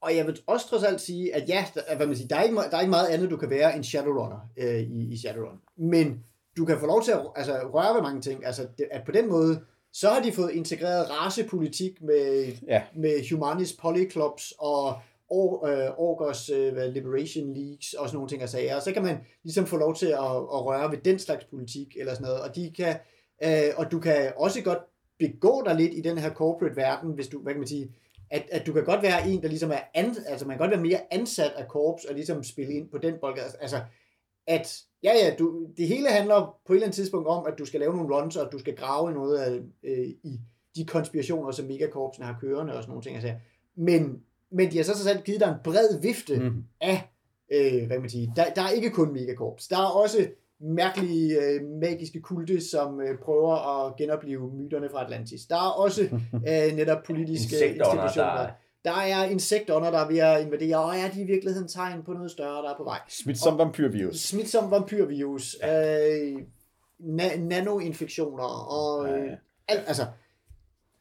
Og jeg vil også trods alt sige, at ja, der, hvad man siger, der, er ikke, der er ikke meget andet, du kan være end Shadowrunner øh, i, i Shadowrun. Men du kan få lov til at altså, røre ved mange ting. Altså, det, at på den måde, så har de fået integreret racepolitik med, Ja. med Humanis Polyclubs og Or, øh, Orgos øh, hvad, Liberation Leagues og sådan nogle ting og sager. Og så kan man ligesom få lov til at, at røre ved den slags politik eller sådan noget. Og, de kan, øh, og du kan også godt begå dig lidt i den her corporate verden, hvis du, hvad kan man sige, at, at du kan godt være en, der ligesom er, an, altså man kan godt være mere ansat af korps, og ligesom spille ind på den bold. Altså, at, ja ja, du, det hele handler på et eller andet tidspunkt om, at du skal lave nogle runs, og du skal grave noget af, øh, i de konspirationer, som megakorpsene har kørende og sådan nogle ting. Altså. Men, men de har så så selv givet dig en bred vifte Mm. af, øh, hvad man sige, der, der er ikke kun megakorps. Der er også mærkelige øh, magiske kulte, som øh, prøver at genopleve myterne fra Atlantis. Der er også øh, netop politiske institutioner. der- Der er insektånder, der er ved at invadere, og er de i virkeligheden tegn på noget større, der er på vej. Smidt som vampyrvirus. Smitsom vampyrvirus, øh, na- nanoinfektioner, og øh, Ja. alt, altså,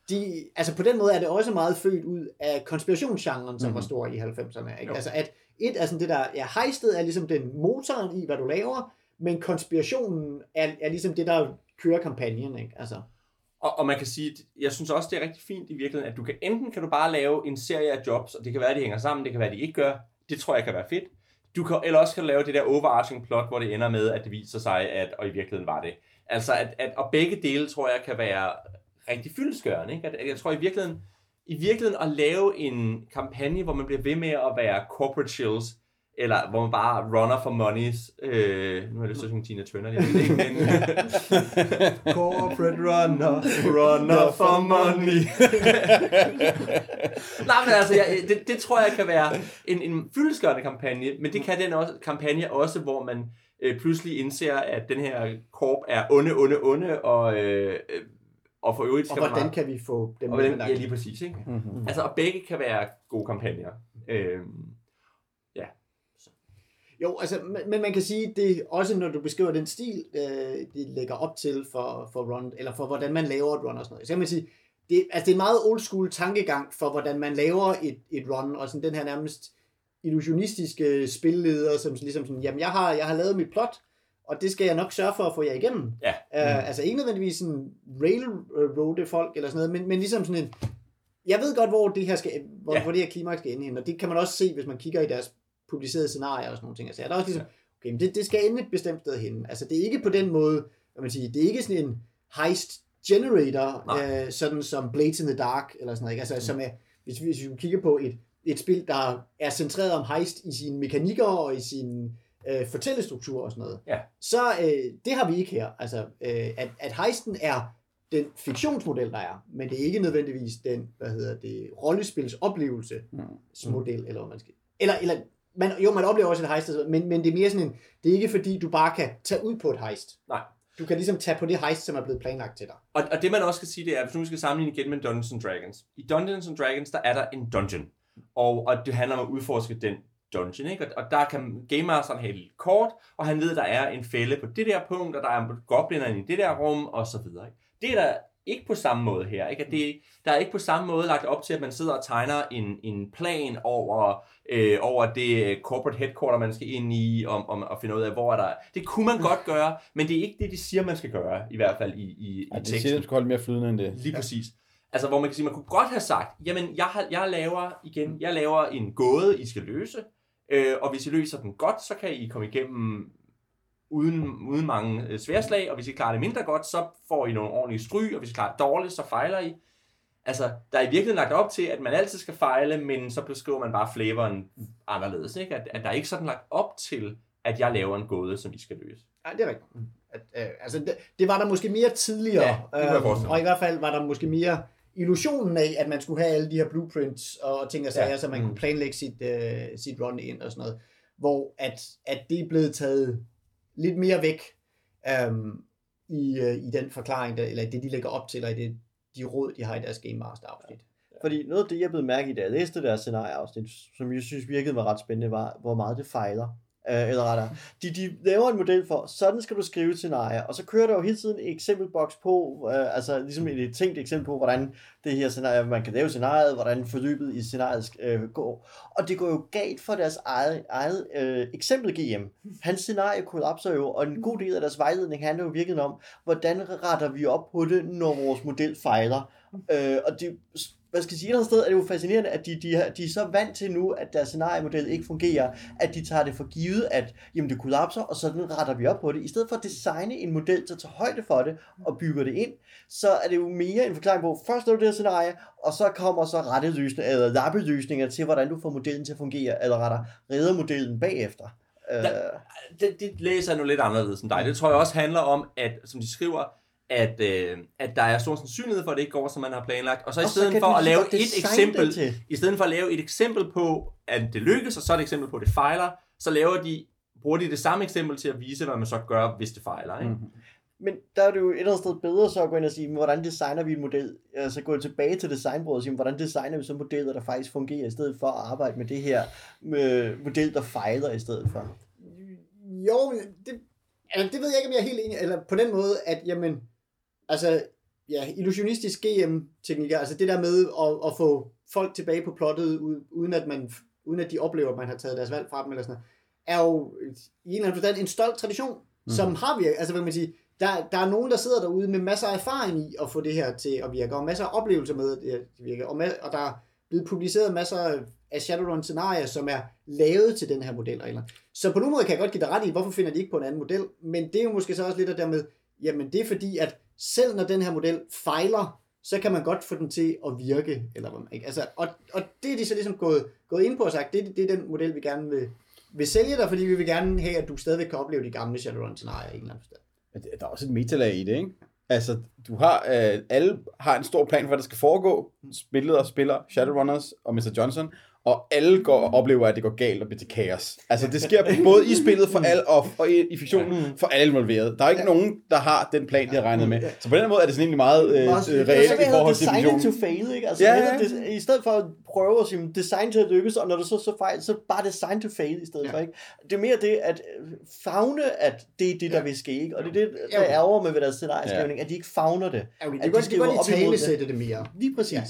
de, altså på den måde er det også meget født ud af konspirationsgenren, som Mhm. var stor i 90'erne. Ikke? Jo. Altså at et er sådan det der, ja, hejsted er ligesom den motoren i, hvad du laver, men konspirationen er, er ligesom det, der kører kampagnen. Ikke? Altså, og, og man kan sige, at jeg synes også, det er rigtig fint i virkeligheden, at du kan enten kan du bare lave en serie af jobs, og det kan være, at de hænger sammen, det kan være, at de ikke gør. Det tror jeg kan være fedt. Du kan, eller også kan du lave det der overarching plot, hvor det ender med, at det viser sig, at og i virkeligheden var det. Altså, at, at, og begge dele, tror jeg, kan være rigtig fyldesgørende. Ikke? At, at jeg tror i virkeligheden, i virkeligheden at lave en kampagne, hvor man bliver ved med at være corporate chills, eller hvor man bare runner for monies. Øh, nu har jeg lyst til at synge Tina Turner. Det men... corporate runner, runner for money. Nej, men altså, jeg, det, det tror jeg kan være en, en fyldesgørende kampagne, men det kan den også, kampagne også, hvor man øh, pludselig indser, at den her korp er onde, onde, onde, og, øh, øh, og for øvrigt og skal man hvordan meget- kan vi få dem og hvordan, ja, lige præcis, ikke? Mm-hmm. Altså, og begge kan være gode kampagner. Øhm, Jo, altså, men, man kan sige, det også når du beskriver den stil, øh, det lægger op til for, for run, eller for hvordan man laver et run og sådan noget. Så kan man sige, det, altså, det er en meget old school tankegang for, hvordan man laver et, et run, og sådan den her nærmest illusionistiske spilleder, som ligesom sådan, jamen jeg har, jeg har lavet mit plot, og det skal jeg nok sørge for at få jer igennem. Ja. Uh, altså ikke nødvendigvis sådan railroade folk eller sådan noget, men, men ligesom sådan en, jeg ved godt, hvor det her, skal, hvor, ja. hvor det her klimaks skal ende hen, og det kan man også se, hvis man kigger i deres publicerede scenarier og sådan nogle ting. Altså, der er også ligesom, okay, men det, det skal ende et bestemt sted hen. Altså, det er ikke på den måde, hvad man siger, det er ikke sådan en heist generator, øh, sådan som Blades in the Dark, eller sådan noget, ikke? Altså, mm. som er, hvis vi, hvis vi kigger på et, et spil, der er centreret om heist i sine mekanikker og i sin øh, fortællestruktur og sådan noget, Ja. så øh, det har vi ikke her. Altså, øh, at, at heisten er den fiktionsmodel, der er, men det er ikke nødvendigvis den, hvad hedder det, rollespils oplevelse model, eller hvad man skal. Eller, eller man, jo, man oplever også et heist, men, men det er mere sådan en, det er ikke fordi, du bare kan tage ud på et heist. Nej. Du kan ligesom tage på det heist, som er blevet planlagt til dig. Og, og det man også skal sige, det er, hvis nu vi skal sammenligne igen med Dungeons and Dragons. I Dungeons and Dragons, der er der en dungeon. Og, og det handler om at udforske den dungeon, ikke? Og, og der kan Game Masteren have et lille kort, og han ved, der er en fælde på det der punkt, og der er gobliner i det der rum, og så videre. Ikke? Det er der ikke på samme måde her. Ikke? At det, der er ikke på samme måde lagt op til, at man sidder og tegner en, en plan over, øh, over det corporate headquarter, man skal ind i, om, om at finde ud af, hvor er der... Det kunne man godt gøre, men det er ikke det, de siger, man skal gøre, i hvert fald i, i, i Ja, det teksten. siger, at du skal holde mere flydende end det. Lige præcis. Altså, hvor man kan sige, man kunne godt have sagt, jamen, jeg, har, jeg laver, igen, jeg laver en gåde, I skal løse, øh, og hvis I løser den godt, så kan I komme igennem uden, uden mange øh, sværslag, og hvis I klarer det mindre godt, så får I nogle ordentlige stryg, og hvis I klarer det dårligt, så fejler I. Altså, der er i virkeligheden lagt op til, at man altid skal fejle, men så beskriver man bare flavoren anderledes, ikke? At, at der er ikke sådan lagt op til, at jeg laver en gåde, som I skal løse. Nej, det er rigtigt. At, øh, altså, det, det var der måske mere tidligere, Ja, det mig. og i hvert fald var der måske mere illusionen af, at man skulle have alle de her blueprints og ting og sager, Ja. så man Mm. kunne planlægge sit, øh, sit run ind og sådan noget, hvor at, at det er blevet taget lidt mere væk øhm, i, øh, i den forklaring, der, eller det, de lægger op til, eller i det, de råd, de har i deres Game Master afsnit. Fordi noget af det, jeg blev mærke i, da jeg læste deres scenarieafsnit, som jeg synes virkede var ret spændende, var, hvor meget det fejler. Øh, eller rettere, de, de laver en model for, sådan skal du skrive et scenarie, og så kører der jo hele tiden et eksempelboks på, øh, altså ligesom et tænkt eksempel på, hvordan det her scenarie, man kan lave scenariet, hvordan forløbet i scenariet øh, går. Og det går jo galt for deres eget, eget øh, eksempel GM. Hans scenarie kollapser jo, og en god del af deres vejledning handler jo virkelig om, hvordan retter vi op på det, når vores model fejler. Øh, og det, hvad skal jeg sige, et eller andet sted er det jo fascinerende, at de, de, er- de er så vant til nu, at deres scenariemodel ikke fungerer, at de tager det for givet, at jamen, det kollapser, og sådan retter vi op på det. I stedet for at designe en model, der tager højde for det, og bygger det ind, så er det jo mere en forklaring på, først du det her scenarie, og så kommer så rette løsninger, eller lappeløsninger til, hvordan du får modellen til at fungere, eller retter redder modellen bagefter. Øh, det, det læser jeg nu lidt anderledes end dig. Det tror jeg også handler om, at, som de skriver, at, øh, at der er stor sandsynlighed for, at det ikke går, som man har planlagt. Og så i Og så stedet kan for at lave godt et eksempel, i stedet for at lave et eksempel på, at det lykkes, og så et eksempel på, at det fejler, så laver de, bruger de det samme eksempel til at vise, hvad man så gør, hvis det fejler. Ikke? Mhm. Men der er det jo et eller andet sted bedre så at gå ind og sige, hvordan designer vi en model? Altså gå tilbage til designbordet og sige, hvordan designer vi så modeller, der faktisk fungerer, i stedet for at arbejde med det her med model, der fejler i stedet for. Jo, det, altså, det ved jeg ikke, om jeg er helt enig, eller på den måde, at jamen, altså, ja, illusionistisk GM-teknikker, altså det der med at, at få folk tilbage på plottet, uden at, man, uden at de oplever, at man har taget deres valg fra dem, eller sådan noget, er jo i en eller anden forstand en stolt tradition, mm. som har virket, altså hvad kan man sige, der, der er nogen, der sidder derude med masser af erfaring i at få det her til at virke, og masser af oplevelser med, at det virker, og, ma- og der er blevet publiceret masser af Shadowrun-scenarier, som er lavet til den her model. Eller. Så på nogen måde kan jeg godt give dig ret i, hvorfor finder de ikke på en anden model, men det er jo måske så også lidt af dermed, jamen det er fordi, at selv når den her model fejler, så kan man godt få den til at virke, eller hvad man ikke. Altså, og, og det er de så ligesom gået, gået ind på og sagt, det, det er den model, vi gerne vil, vil sælge dig, fordi vi vil gerne have, at du stadigvæk kan opleve de gamle Shadowrun-scenarier i en eller anden forstand. Der er også et metalag i det, ikke? Altså, du har, øh, alle har en stor plan for, hvad der skal foregå. Spillet og spiller Shadowrunners og Mr. Johnson, og alle går og oplever, at det går galt og bliver til kaos. Altså, det sker både i spillet for alle, og, og i, i fiktionen for alle involveret. Der er ikke Ja. nogen, der har den plan, de har regnet med. Så på den måde er det sådan egentlig meget øh, det reelt i forhold til design to fiktionen. fail, ikke? Altså, Ja, ja, ja. ja. i stedet for at prøve at sige, design til at lykkes, og når du så så fejl, så bare design to fail i stedet Ja. ja. for, ikke? Det er mere det, at øh, fagne, at det er det, der Ja. vil ske, ikke? Og det er det, Ja, der okay. ærger med ved deres scenarieskrivning, at de ikke fagner det. Okay, det At er de det er skriver godt op imod det. sætte det mere. Lige præcis. Ja.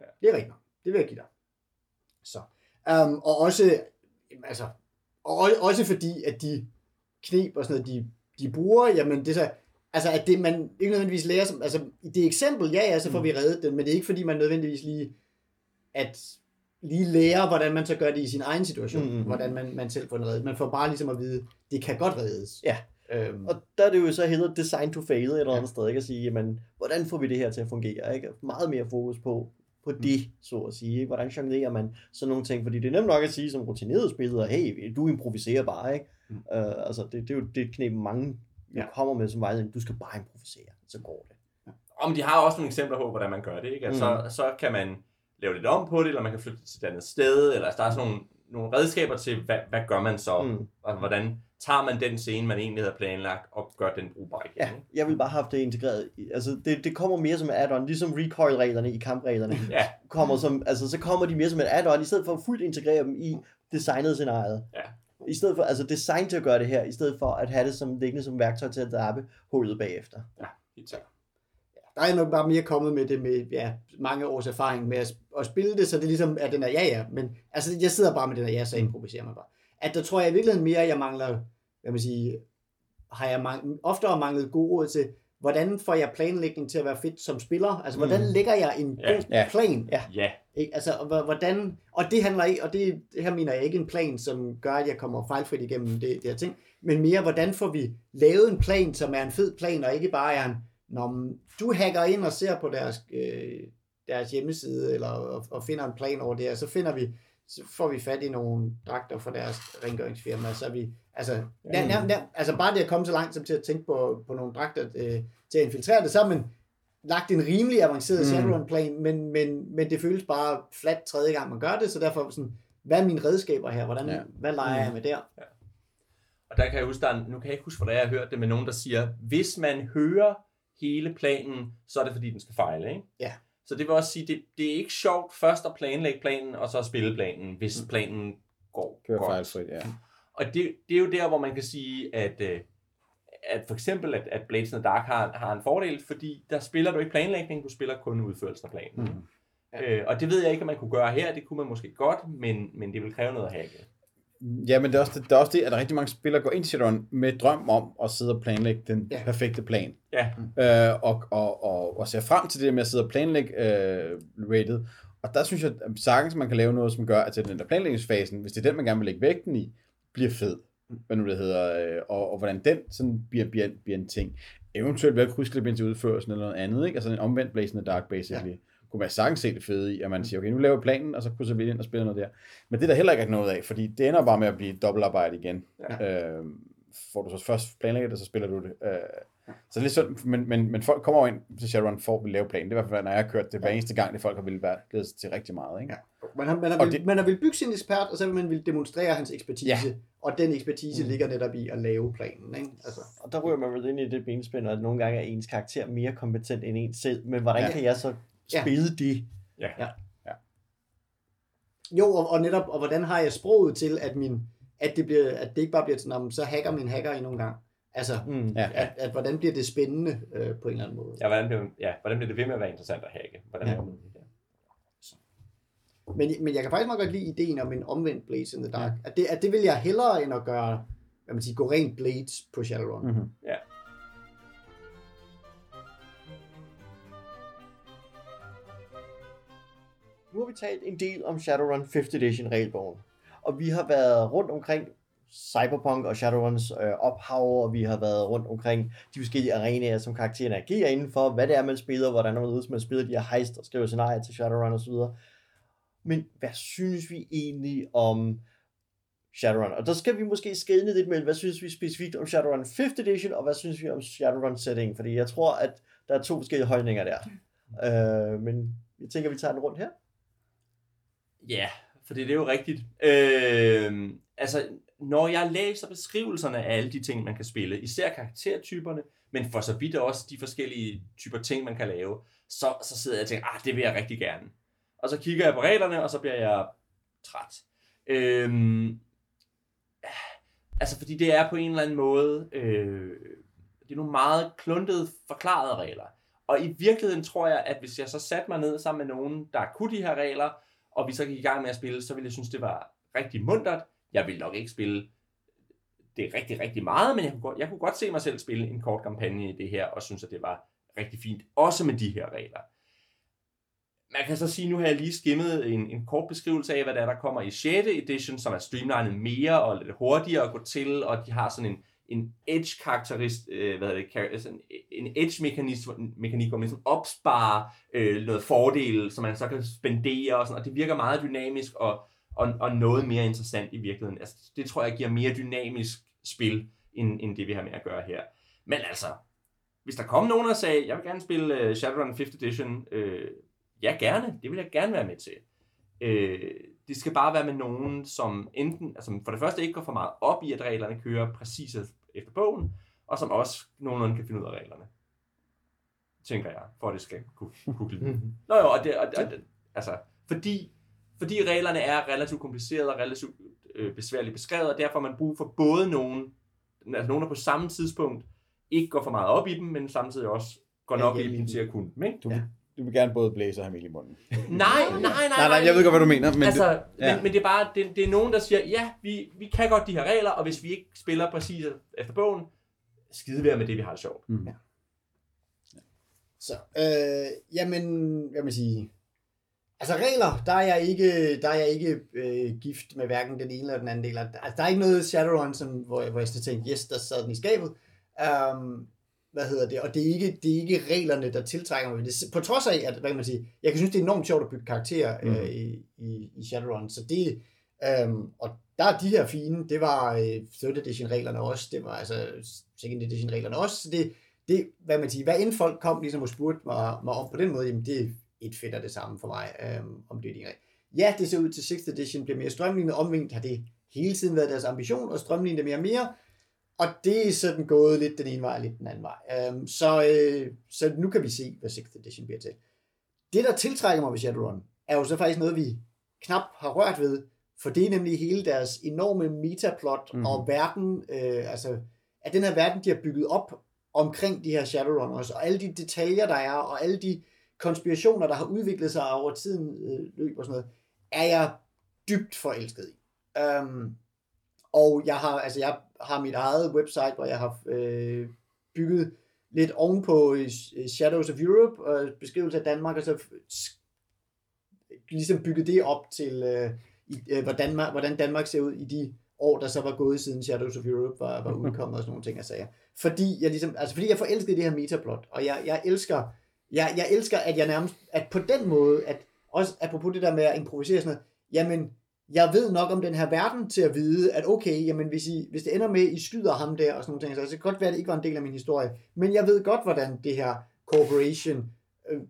Ja. Det er rigtigt. Det vil jeg give dig. Så. Um, og også, altså, og også fordi, at de knep og sådan noget, de, de bruger, jamen det er så, altså at det man ikke nødvendigvis lærer, som, altså i det eksempel, ja ja, så får vi reddet den, men det er ikke fordi, man nødvendigvis lige, at lige lære, hvordan man så gør det i sin egen situation, Mm, mm, mm. hvordan man, man selv får den reddet. Man får bare ligesom at vide, det kan godt reddes. Ja. Øhm, Og der er det jo så hedder design to fail et eller andet sted, ikke? At sige, jamen, hvordan får vi det her til at fungere, ikke? Meget mere fokus på, på det, så at sige. Ikke? Hvordan jonglerer man sådan nogle ting? Fordi det er nemt nok at sige som rutineret spiller, hey, du improviserer bare, ikke? Mm. Mm. Uh, altså, det, det, er jo det et knep, mange Ja. ja. kommer med som vejledning. Du skal bare improvisere, så går det. Om de har også nogle eksempler på, hvordan man gør det. Ikke? Altså, Mm. Så kan man lave lidt om på det, eller man kan flytte til et andet sted, eller altså, der er sådan nogle, nogle redskaber til, hvad, hvad gør man så, Mm. og hvordan, tager man den scene, man egentlig havde planlagt, og gør den brugbar igen. Ja, jeg vil bare have haft det integreret. Altså, det, det kommer mere som add-on, ligesom recoil-reglerne i kampreglerne. Ja. kommer som, altså, så kommer de mere som et add-on, i stedet for at fuldt integrere dem i designet scenariet. Ja. I stedet for, altså design til at gøre det her, i stedet for at have det som liggende som værktøj til at lappe hullet bagefter. Helt sikkert. Der er nok bare mere kommet med det med ja, mange års erfaring med at, at spille det, så det ligesom er den der ja ja, men altså jeg sidder bare med den der ja, så improviserer man bare. At der tror jeg i virkeligheden mere, at jeg mangler, hvad man sige, har jeg mang- oftere manglet gode råd til, hvordan får jeg planlægning til at være fedt som spiller? Altså, hvordan lægger jeg en Ja. god Ja. plan? Ja. Ja, Ikke? Altså, hvordan, og det handler ikke, og det, det her mener jeg ikke en plan, som gør, at jeg kommer fejlfrit igennem det, det her ting, men mere, hvordan får vi lavet en plan, som er en fed plan, og ikke bare er en, når du hacker ind og ser på deres, øh, deres hjemmeside, eller og, og finder en plan over det her, så finder vi, så får vi fat i nogle dragter fra deres rengøringsfirma, så er vi, altså, nær, nær, nær, altså bare det at komme så langt som til at tænke på, på nogle dragter øh, til at infiltrere det, så har man lagt en rimelig avanceret Mm. Shadowrun-plan, men, men, men det føles bare flat tredje gang, man gør det, så derfor sådan, hvad er mine redskaber her? Hvordan, Ja. ja. Hvad leger jeg med der? og der kan jeg huske, der er, nu kan jeg ikke huske, hvor det er, jeg har hørt det med nogen, der siger, hvis man hører hele planen, så er det fordi, den skal fejle, ikke? Ja. Så det vil også sige, det, det er ikke sjovt først at planlægge planen, og så at spille planen, hvis planen går Kører godt. fejlfrit, ja. Og det, det er jo der, hvor man kan sige, at, øh, at for eksempel, at, at Blades in the Dark har, har en fordel, fordi der spiller du ikke planlægning, du spiller kun udførelsen af planen. Mm. Ja. Øh, og det ved jeg ikke, om man kunne gøre her, det kunne man måske godt, men, men det vil kræve noget at hacke. Ja, men det er, også, det er også det, at der rigtig mange spillere går ind til Shadowrun med drøm om at sidde og planlægge den Ja. perfekte plan. Ja, Øh, og, og, og, og ser frem til det med at sidde og planlægge øh, rated. Og der synes jeg at sagtens, man kan lave noget, som gør, at til den der planlægningsfasen, hvis det er den, man gerne vil lægge vægten i, bliver fed. Hvad nu det hedder, øh, og, og hvordan den sådan bliver, bliver, bliver en ting. Eventuelt ved at krydsklippe ind til udførelsen eller noget andet, ikke? Altså en omvendt Blazing the Dark, basically. Ja. Kunne man sagtens se det fede i, at man siger, okay, nu laver vi planen, og så krydser vi ind og spiller noget der. Men det er der heller ikke noget af, fordi det ender bare med at blive dobbeltarbejde igen. Ja. Øh, får du så først planlægget det, så spiller du det. Øh, så det er lidt sådan, men, men, men folk kommer over ind til Shadowrun for at lave planen. Det er i hvert fald, når jeg har kørt det hver eneste gang, det folk har ville være glædet sig til rigtig meget. Ikke? Ja. Man har, man, har vil, det- man har vil bygge sin ekspert, og så vil man vil demonstrere hans ekspertise. Ja. Og den ekspertise mm. ligger netop i at lave planen. Ikke? Altså, Og der ryger man vel ind i det benspænd, at nogle gange er ens karakter mere kompetent end ens selv. Men hvordan Ja. ja. kan jeg så Ja. spille det? ja. Ja. jo, og, og netop, og hvordan har jeg sproget til, at, min, at, det, bliver, at det ikke bare bliver sådan, "Nå, men så hacker min hacker i nogle gange. Altså, Mm. Ja. at, at hvordan bliver det spændende øh, på en eller anden måde. Ja, hvordan bliver, ja, hvordan bliver det ved med at være interessant at hacke? Hvordan Ja. ja. man det? Men, men jeg kan faktisk meget godt lide ideen om en omvendt Blades in the Dark. At, det, at det vil jeg hellere end at gøre, hvad man siger, gå rent Blades på Shadowrun. Mm. Mm-hmm. Nu har vi talt en del om Shadowrun 5th Edition regelbogen. Og vi har været rundt omkring Cyberpunk og Shadowruns øh, ophav, og vi har været rundt omkring de forskellige arenaer, som karaktererne agerer indenfor, hvad det er, man spiller, hvordan man ud, man spiller de her heist og skriver scenarier til Shadowrun osv. Men hvad synes vi egentlig om Shadowrun? Og der skal vi måske skelne lidt mellem, hvad synes vi specifikt om Shadowrun 5th Edition, og hvad synes vi om Shadowrun setting? Fordi jeg tror, at der er to forskellige holdninger der. Øh, men jeg tænker, vi tager den rundt her. Ja, for det er jo rigtigt. Øh, altså, når jeg læser beskrivelserne af alle de ting, man kan spille, især karaktertyperne, men for så vidt også de forskellige typer ting, man kan lave, så, så sidder jeg og tænker, ah, det vil jeg rigtig gerne. Og så kigger jeg på reglerne, og så bliver jeg træt. Øhm, altså, fordi det er på en eller anden måde, øh, det er nogle meget kluntede, forklarede regler. Og i virkeligheden tror jeg, at hvis jeg så satte mig ned sammen med nogen, der kunne de her regler, og vi så gik i gang med at spille, så ville jeg synes, det var rigtig muntert. Jeg ville nok ikke spille det rigtig, rigtig meget, men jeg kunne, godt, jeg kunne godt se mig selv spille en kort kampagne i det her, og synes, at det var rigtig fint, også med de her regler. Man kan så sige, nu har jeg lige skimmet en, en kort beskrivelse af, hvad der er, der kommer i 6. edition, som er streamlinet mere og lidt hurtigere at gå til, og de har sådan en, en edge-karakterist, øh, hvad hedder det, kar- sådan altså en edge-mekanik, mekanik, hvor man sådan opsparer øh, noget fordel, som man så kan spendere, og, sådan, og det virker meget dynamisk og, og, og noget mere interessant i virkeligheden. Altså, det tror jeg giver mere dynamisk spil, end, end det vi har med at gøre her. Men altså, hvis der kom nogen og sagde, jeg vil gerne spille uh, Shadowrun 5th Edition, øh, ja gerne, det vil jeg gerne være med til. Øh, det skal bare være med nogen, som enten, altså for det første ikke går for meget op i, at reglerne kører præcis efter bogen, og som også nogenlunde kan finde ud af reglerne. Tænker jeg, for at det skal kunne, kunne glide. Nå jo, og det, og, og, altså, fordi, fordi reglerne er relativt komplicerede og relativt øh, besværligt beskrevet, og derfor har man brug for både nogen, altså nogen, der på samme tidspunkt ikke går for meget op i dem, men samtidig også går nok ja, i dem til at kunne dem. Ikke? Du, ja. Du vil gerne både blæse og have mel i munden. nej, nej, nej, nej. Nej, nej, jeg ved godt, hvad du mener. Men, altså, det, ja. men, men det er bare, det, det er nogen, der siger, ja, vi, vi kan godt de her regler, og hvis vi ikke spiller præcis efter bogen, skide være med det, vi har det sjovt. Mm. Ja. Så, øh, jamen, hvad man sige, altså regler, der er jeg ikke, der er jeg ikke øh, gift med hverken den ene eller den anden del. Altså, der er ikke noget Shadowrun, som, hvor, hvor jeg skal tænke, yes, der sad den i skabet. Um, hvad hedder det, og det er ikke, det er ikke reglerne, der tiltrækker mig. Det, på trods af, at, hvad kan man sige, jeg kan synes, det er enormt sjovt at bygge karakterer mm. øh, i, i, i Shadowrun, så det, øhm, og der er de her fine, det var øh, 3rd edition reglerne også, det var altså second edition reglerne også, så det, det, hvad man siger, hvad end folk kom ligesom og spurgte mig, mig om på den måde, jamen det er et fedt af det samme for mig, øhm, om det er de Ja, det ser ud til 6th edition bliver mere strømlignet, omvendt har det hele tiden været deres ambition at strømligne det mere og mere, og det er sådan gået lidt den ene vej og lidt den anden vej. Um, så, øh, så nu kan vi se, hvad 6th edition bliver til. Det, der tiltrækker mig ved Shadowrun, er jo så faktisk noget, vi knap har rørt ved, for det er nemlig hele deres enorme metaplot mm. og verden, øh, altså at den her verden, de har bygget op omkring de her Shadowrunners, og alle de detaljer, der er, og alle de konspirationer, der har udviklet sig over tiden øh, løb og sådan noget, er jeg dybt forelsket i. Um, og jeg har, altså jeg har mit eget website, hvor jeg har øh, bygget lidt ovenpå øh, Shadows of Europe, og beskrivelse af Danmark, og så ligesom bygget det op til, øh, i, øh, hvordan, hvordan Danmark ser ud i de år, der så var gået siden Shadows of Europe var, var udkommet og sådan nogle ting, jeg sagde. Fordi jeg ligesom, altså fordi jeg forelskede det her metaplot, og jeg, jeg elsker, jeg, jeg elsker, at jeg nærmest, at på den måde, at også apropos det der med at improvisere sådan noget, jamen, jeg ved nok om den her verden til at vide, at okay, jamen hvis, I, hvis det ender med, at I skyder ham der og sådan noget, så det kan godt være, at det ikke var en del af min historie, men jeg ved godt, hvordan det her corporation øh,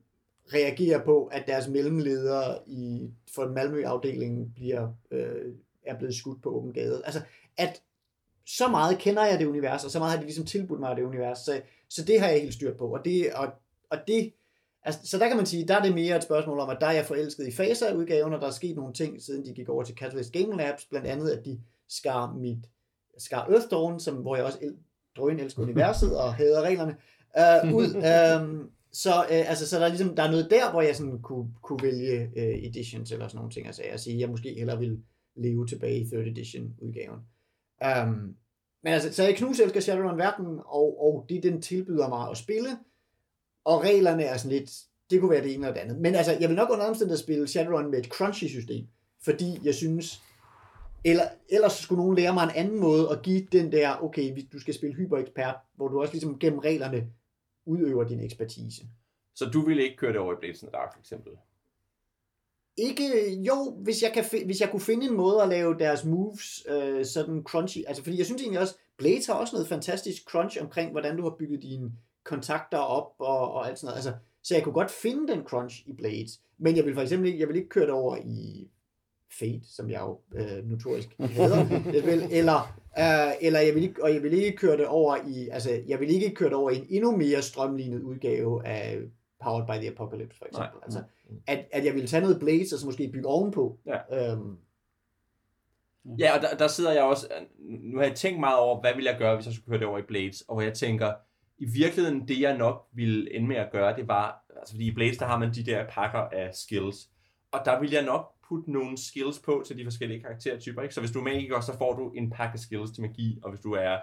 reagerer på, at deres mellemledere i, for Malmø-afdelingen bliver, øh, er blevet skudt på åben gade. Altså, at så meget kender jeg det univers, og så meget har de ligesom tilbudt mig det univers, så, så det har jeg helt styrt på, og det, og, og det Altså, så der kan man sige, der er det mere et spørgsmål om, at der er jeg forelsket i FASA-udgaven, og der er sket nogle ting, siden de gik over til Catalyst Game Labs, blandt andet, at de skar mit skar Earthdawn, som, hvor jeg også el, drøn elsker universet og hader reglerne, uh, ud. Um, så, uh, altså, så der er ligesom, der er noget der, hvor jeg sådan kunne, kunne vælge uh, editions eller sådan nogle ting, altså jeg sige, jeg måske hellere vil leve tilbage i 3rd edition udgaven. Um, men altså, så jeg knuselsker Shadowrun verden, og, og det den tilbyder mig at spille, og reglerne er sådan lidt, det kunne være det ene eller det andet. Men altså, jeg vil nok under omstændighed spille Shadowrun med et crunchy system, fordi jeg synes, eller, ellers skulle nogen lære mig en anden måde at give den der, okay, du skal spille hyperekspert, hvor du også ligesom gennem reglerne udøver din ekspertise. Så du ville ikke køre det over i Blades the Dark, for eksempel? Ikke, jo, hvis jeg, kan, hvis jeg kunne finde en måde at lave deres moves øh, sådan crunchy, altså fordi jeg synes egentlig også, Blades har også noget fantastisk crunch omkring, hvordan du har bygget dine kontakter op og, og alt sådan noget. Altså, så jeg kunne godt finde den crunch i Blades, men jeg vil for eksempel ikke, jeg vil ikke køre det over i Fate, som jeg jo øh, notorisk hedder, vil, eller, øh, eller jeg vil ikke, og jeg vil ikke køre det over i, altså, jeg vil ikke køre det over i en endnu mere strømlignet udgave af Powered by the Apocalypse, for eksempel. Nej. Altså, at, at jeg vil tage noget Blades, og så måske bygge ovenpå. Ja. Øhm, Ja, og der, der sidder jeg også, nu har jeg tænkt meget over, hvad vil jeg gøre, hvis jeg skulle køre det over i Blades, og jeg tænker, i virkeligheden, det jeg nok ville ende med at gøre, det var, altså fordi i Blades, der har man de der pakker af skills, og der vil jeg nok putte nogle skills på til de forskellige karaktertyper, ikke? Så hvis du er magiker, så får du en pakke skills til magi, og hvis du er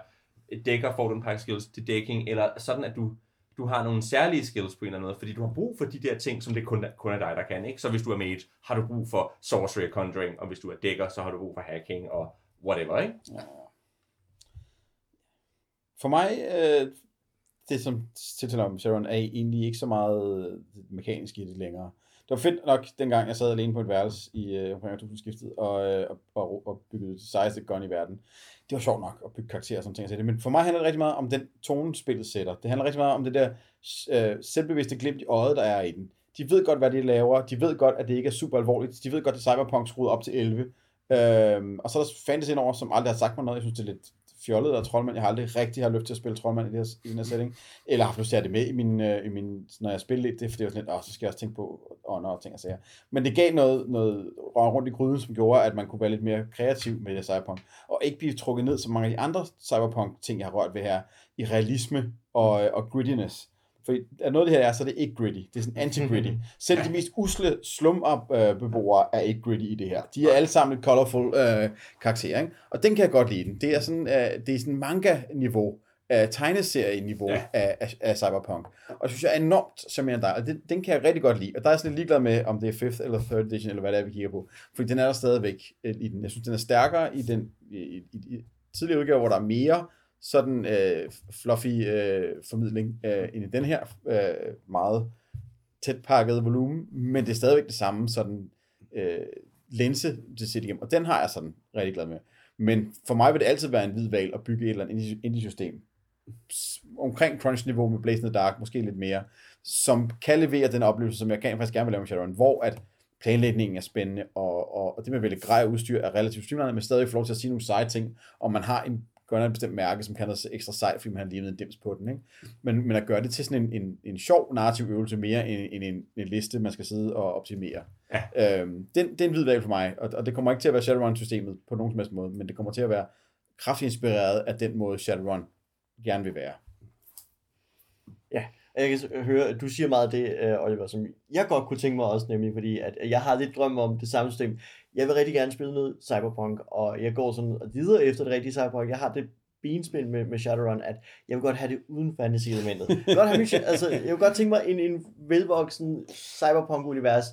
et dækker, får du en pakke skills til dækking, eller sådan, at du, du har nogle særlige skills på en eller anden måde, fordi du har brug for de der ting, som det kun, kun er dig, der kan, ikke? Så hvis du er mage, har du brug for sorcery og conjuring, og hvis du er dækker, så har du brug for hacking og whatever, ikke? Ja. For mig, øh, det som tiltaler om Sharon A, egentlig ikke så meget øh, mekanisk i det længere. Det var fedt nok, dengang jeg sad alene på et værelse i øh, omkring 2000 og, øh, og, og, og byggede det sejeste gun i verden. Det var sjovt nok at bygge karakterer og sådan ting. Men for mig handler det rigtig meget om den tone, spillet sætter. Det handler rigtig meget om det der øh, selvbevidste glimt i øjet, der er i den. De ved godt, hvad de laver. De ved godt, at det ikke er super alvorligt. De ved godt, at Cyberpunk skruet op til 11. Øhm, og så er der fans indover, som aldrig har sagt mig noget. Jeg synes, det er lidt fjollet af troldmand. Jeg har aldrig rigtig har lyst til at spille troldmand i, det her, i den her setting. Eller har haft lyst til at have det med i min, øh, i min når jeg spiller lidt. Det for fordi, jeg var sådan lidt, åh, så skal jeg også tænke på ånder og ting og sager. Men det gav noget, noget rundt i gryden, som gjorde, at man kunne være lidt mere kreativ med det Cyberpunk. Og ikke blive trukket ned, som mange af de andre Cyberpunk-ting, jeg har rørt ved her, i realisme og, øh, og grittiness. For at noget af det her er, så er det ikke gritty. Det er sådan anti-gritty. Selv de mest usle slum-beboere er ikke gritty i det her. De er alle sammen et colorful øh, karakterer, ikke? Og den kan jeg godt lide den. Det er sådan, øh, det er sådan manga-niveau, øh, tegneserie-niveau ja. af, af, af Cyberpunk. Og det synes jeg er enormt charmerende der, og det, den kan jeg rigtig godt lide. Og der er jeg sådan lidt ligeglad med, om det er 5th eller 3rd edition, eller hvad det er, vi kigger på. Fordi den er der stadigvæk øh, i den. Jeg synes, den er stærkere i den i, i, i tidligere udgave, hvor der er mere sådan øh, fluffy øh, formidling øh, end i den her øh, meget tæt pakkede volumen, men det er stadigvæk det samme sådan øh, linse til sit igennem, og den har jeg sådan rigtig glad med. Men for mig vil det altid være en hvid valg at bygge et eller andet indie-system omkring crunch-niveau med Blazing the Dark, måske lidt mere, som kan levere den oplevelse, som jeg kan faktisk gerne vil lave med Shadowrun, hvor at planlægningen er spændende, og, og, og det med at vælge grej udstyr er relativt streamlined, men stadig får lov til at sige nogle seje ting, og man har en gør et bestemt mærke, som kan noget ekstra sejt, fordi har limet en dims på den. Ikke? Men, men at gøre det til sådan en, en, en sjov narrativ øvelse mere end, end en, en liste, man skal sidde og optimere. Ja. Øhm, den, det er en hvid valg for mig, og, og det kommer ikke til at være Shadowrun-systemet på nogen som helst måde, men det kommer til at være kraftigt inspireret af den måde, Shadowrun gerne vil være. Ja, jeg kan høre, at du siger meget af det, øh, Oliver, som jeg godt kunne tænke mig også, nemlig fordi, at jeg har lidt drøm om det samme system. Jeg vil rigtig gerne spille noget Cyberpunk, og jeg går sådan videre efter det rigtige Cyberpunk. Jeg har det benspil med, med Shadowrun, at jeg vil godt have det uden fantasy-elementet. Jeg vil godt, have min, altså, jeg vil godt tænke mig en, en velvoksen Cyberpunk-univers,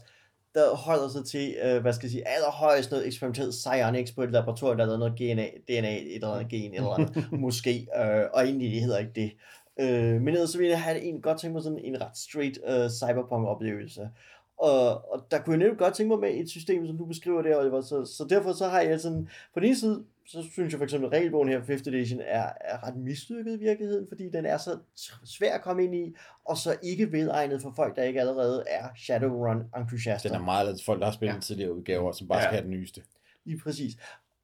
der holder sig til, øh, hvad skal jeg sige, allerhøjst noget eksperimenteret psionics på et laboratorium, der lavet noget DNA, DNA et eller andet gen, eller andet, måske, øh, og egentlig det hedder ikke det. Øh, men ellers så ville jeg have en, godt tænke mig sådan en ret straight øh, cyberpunk-oplevelse. Og, og der kunne jeg nemlig godt tænke mig med et system, som du beskriver der, Oliver. Så, så derfor så har jeg sådan, på den ene side, så synes jeg for eksempel, at regelbogen her, 5th edition, er, er ret mislykket i virkeligheden, fordi den er så svær at komme ind i, og så ikke velegnet for folk, der ikke allerede er Shadowrun-entusiaster. Den er meget folk, der har spillet ja. tidligere udgaver, som bare ja. skal have den nyeste. Lige præcis.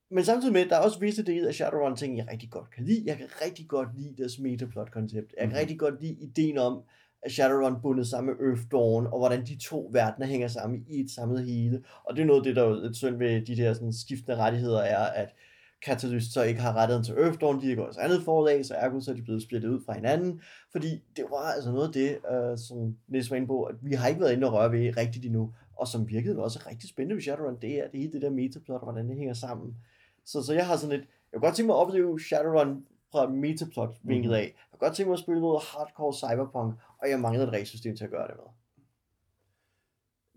Men samtidig med, der er også visse dele af Shadowrun ting, jeg rigtig godt kan lide. Jeg kan rigtig godt lide deres metaplot-koncept. Jeg kan mm. rigtig godt lide ideen om, Shadowrun bundet sammen med Earth Dawn, og hvordan de to verdener hænger sammen i et samlet hele. Og det er noget af det, der er et synd ved de der sådan, skiftende rettigheder, er, at Catalyst så ikke har rettigheden til Earth Dawn, de er gået andet forlag, så ergo så er de blevet splittet ud fra hinanden, fordi det var altså noget af det, øh, som Niels var inde på, at vi har ikke været inde og røre ved rigtigt endnu, og som virkede også rigtig spændende ved Shadowrun, det er det hele det der metaplot, og hvordan det hænger sammen. Så, så jeg har sådan et, jeg kunne godt tænke mig at opleve Shadowrun fra metaplot vinklet af. Jeg kunne godt tænke mig at spille noget hardcore cyberpunk, og jeg mangler et regelsystem til at gøre det med.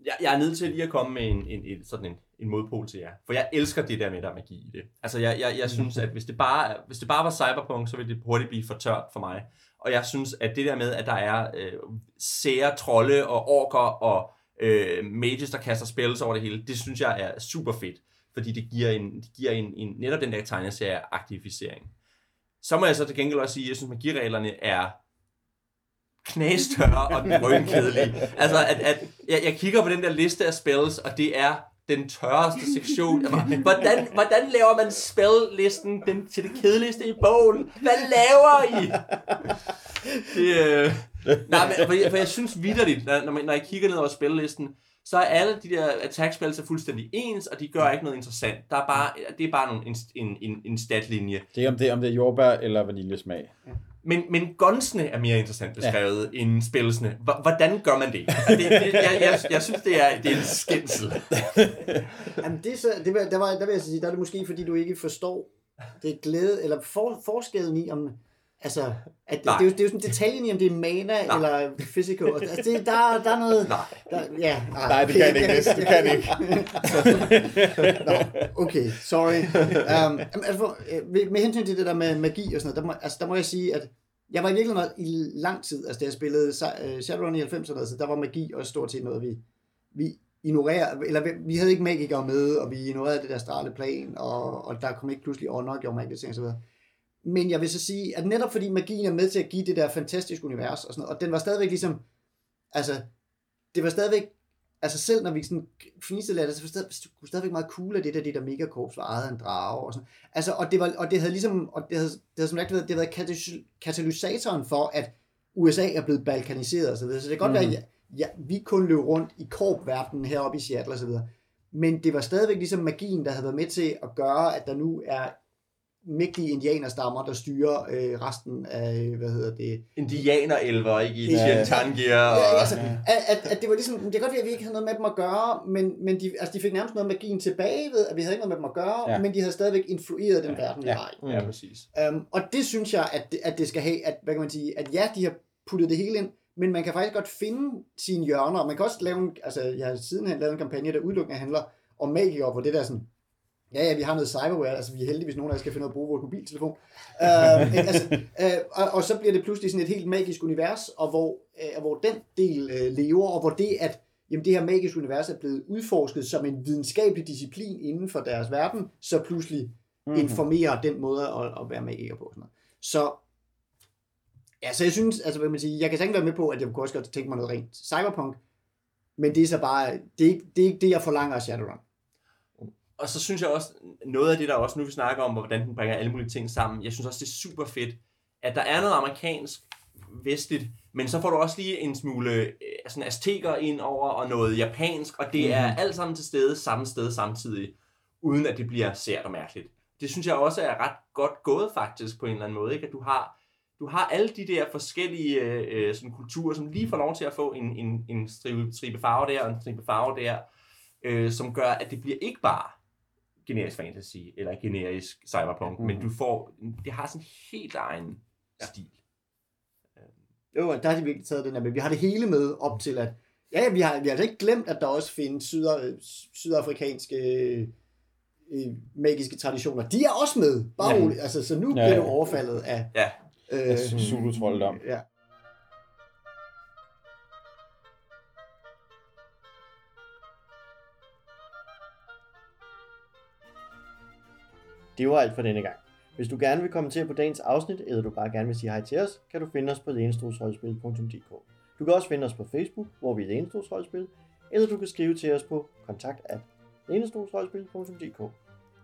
Jeg, jeg er nødt til lige at komme med en, en, en, sådan en, en modpol til jer. For jeg elsker det der med, der er magi i det. Altså, jeg, jeg, jeg synes, at hvis det, bare, hvis det bare var cyberpunk, så ville det hurtigt blive for tørt for mig. Og jeg synes, at det der med, at der er øh, sære trolde og orker og øh, mages, der kaster spells over det hele, det synes jeg er super fedt fordi det giver, en, det giver en, en, netop den der tegneserie-aktivisering. Så må jeg så til gengæld også sige, at jeg synes, at magireglerne er knæstørre og drønkedelige. Altså, at, at jeg, jeg kigger på den der liste af spells, og det er den tørreste sektion. Hvordan, hvordan laver man spell-listen den, til det kedeligste i bogen? Hvad laver I? Det, øh... Nej, men, for, jeg, for jeg synes vidderligt, når, når jeg kigger ned over spellisten, så er alle de der attack spells er fuldstændig ens, og de gør ikke noget interessant. Der er bare, det er bare nogle, en, en, en, en statlinje. Det er om det, om det er jordbær eller vaniljesmag. Men, men gunsene er mere interessant beskrevet ja. end spillsene. Hvordan gør man det? Altså, det, det jeg, jeg, jeg synes, det er, det er en skændsel. Jamen, det er så, det, der, var, der vil jeg sige, der er det måske, fordi du ikke forstår det glæde, eller for, forskellen i, om Altså, at det, det, er jo, det er jo sådan detaljen i, om det er mana nej. eller physical. Altså, det, der, der er noget... Nej. Der, ja, nej, nej, det kan ikke. Det, det kan ikke. Nå, okay, sorry. Um, altså, med hensyn til det der med magi og sådan noget, der må, altså, der må jeg sige, at jeg var i virkeligheden i lang tid, altså da jeg spillede øh, Shadowrun i 90'erne, så der var magi også stort set noget, vi, vi ignorerer, eller vi, havde ikke magikere med, og vi ignorerede det der straleplan, og, og der kom ikke pludselig ånder, gjorde magiske ting og videre. Men jeg vil så sige, at netop fordi magien er med til at give det der fantastiske univers og sådan noget, og den var stadigvæk ligesom, altså, det var stadigvæk, altså selv når vi sådan finistede det, så var det stadigvæk meget cool, at det der, det der megakorps var ejet af en drage og sådan. Altså, og det, var, og det havde ligesom, og det havde, det havde som sagt været, det havde været katalys- katalysatoren for, at USA er blevet balkaniseret og så videre. Så det kan godt mm. være, at ja, vi kun løb rundt i korpverdenen heroppe i Seattle og så videre. Men det var stadigvæk ligesom magien, der havde været med til at gøre, at der nu er mægtige indianerstammer, der styrer øh, resten af, hvad hedder det? Indianerelver, ikke i Ja. Chiantangia. Og... Ja, altså, at, at, at, det var ligesom, det kan godt være, at vi ikke havde noget med dem at gøre, men, men de, altså, de fik nærmest noget af magien tilbage ved, at vi havde ikke noget med dem at gøre, Ja. ja. men de havde stadigvæk influeret den verden, vi Ja. var i. Ja, præcis. Um, og det synes jeg, at det, at det skal have, at, hvad kan man sige, at ja, de har puttet det hele ind, men man kan faktisk godt finde sine hjørner, og man kan også lave en, altså jeg har sidenhen lavet en kampagne, der udelukkende handler om magikere, hvor det der sådan, ja, ja, vi har noget cyberware, altså vi er heldige, hvis nogen af os skal finde ud af at bruge vores mobiltelefon. Uh, altså, uh, og, og, så bliver det pludselig sådan et helt magisk univers, og hvor, uh, hvor den del uh, lever, og hvor det, at jamen, det her magiske univers er blevet udforsket som en videnskabelig disciplin inden for deres verden, så pludselig mm-hmm. informerer den måde at, at være magiker på. Sådan noget. Så, ja, så jeg synes, altså hvad man sige, jeg kan sagtens være med på, at jeg kunne også godt tænke mig noget rent cyberpunk, men det er så bare, det er ikke det, er ikke det jeg forlanger af Shadowrun. Og så synes jeg også, noget af det, der også nu vi snakker om, hvordan den bringer alle mulige ting sammen, jeg synes også, det er super fedt, at der er noget amerikansk vestligt, men så får du også lige en smule øh, sådan azteker ind over, og noget japansk, og det er alt sammen til stede samme sted samtidig, uden at det bliver sært og mærkeligt. Det synes jeg også er ret godt gået faktisk på en eller anden måde, ikke? at du har, du har alle de der forskellige øh, sådan kulturer, som lige får lov til at få en, en, en stribe, stribe farve der, og en stribe farve der, øh, som gør, at det bliver ikke bare generisk fantasy, eller generisk cyberpunk, mm. men du får, det har sådan en helt egen ja. stil. Jo, der har de virkelig taget den der med. Vi har det hele med op til, at ja, vi har, vi har altså ikke glemt, at der også findes syder, sydafrikanske øh, magiske traditioner. De er også med. Bare Ja. roligt. Altså, så nu Ja, bliver ja. du overfaldet af... Ja, Øh, Zulu-trolddom. Ja. Det var alt for denne gang. Hvis du gerne vil kommentere på dagens afsnit, eller du bare gerne vil sige hej til os, kan du finde os på lenestolsrollespil.dk. Du kan også finde os på Facebook, hvor vi er Lenestolsrollespil, eller du kan skrive til os på kontakt at.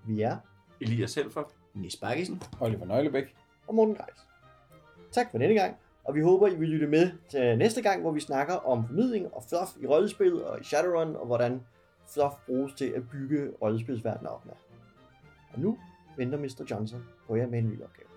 Vi er Elias Helfer. Nis Bakkesen. Oliver Nøglebæk. og Morten Greis. Tak for denne gang, og vi håber, I vil lytte med til næste gang, hvor vi snakker om formidling og fluff i rollespil og i Shadowrun, og hvordan fluff bruges til at bygge rollespilsverdenen op med. Og nu venter Mr. Johnson på jer med en ny opgave.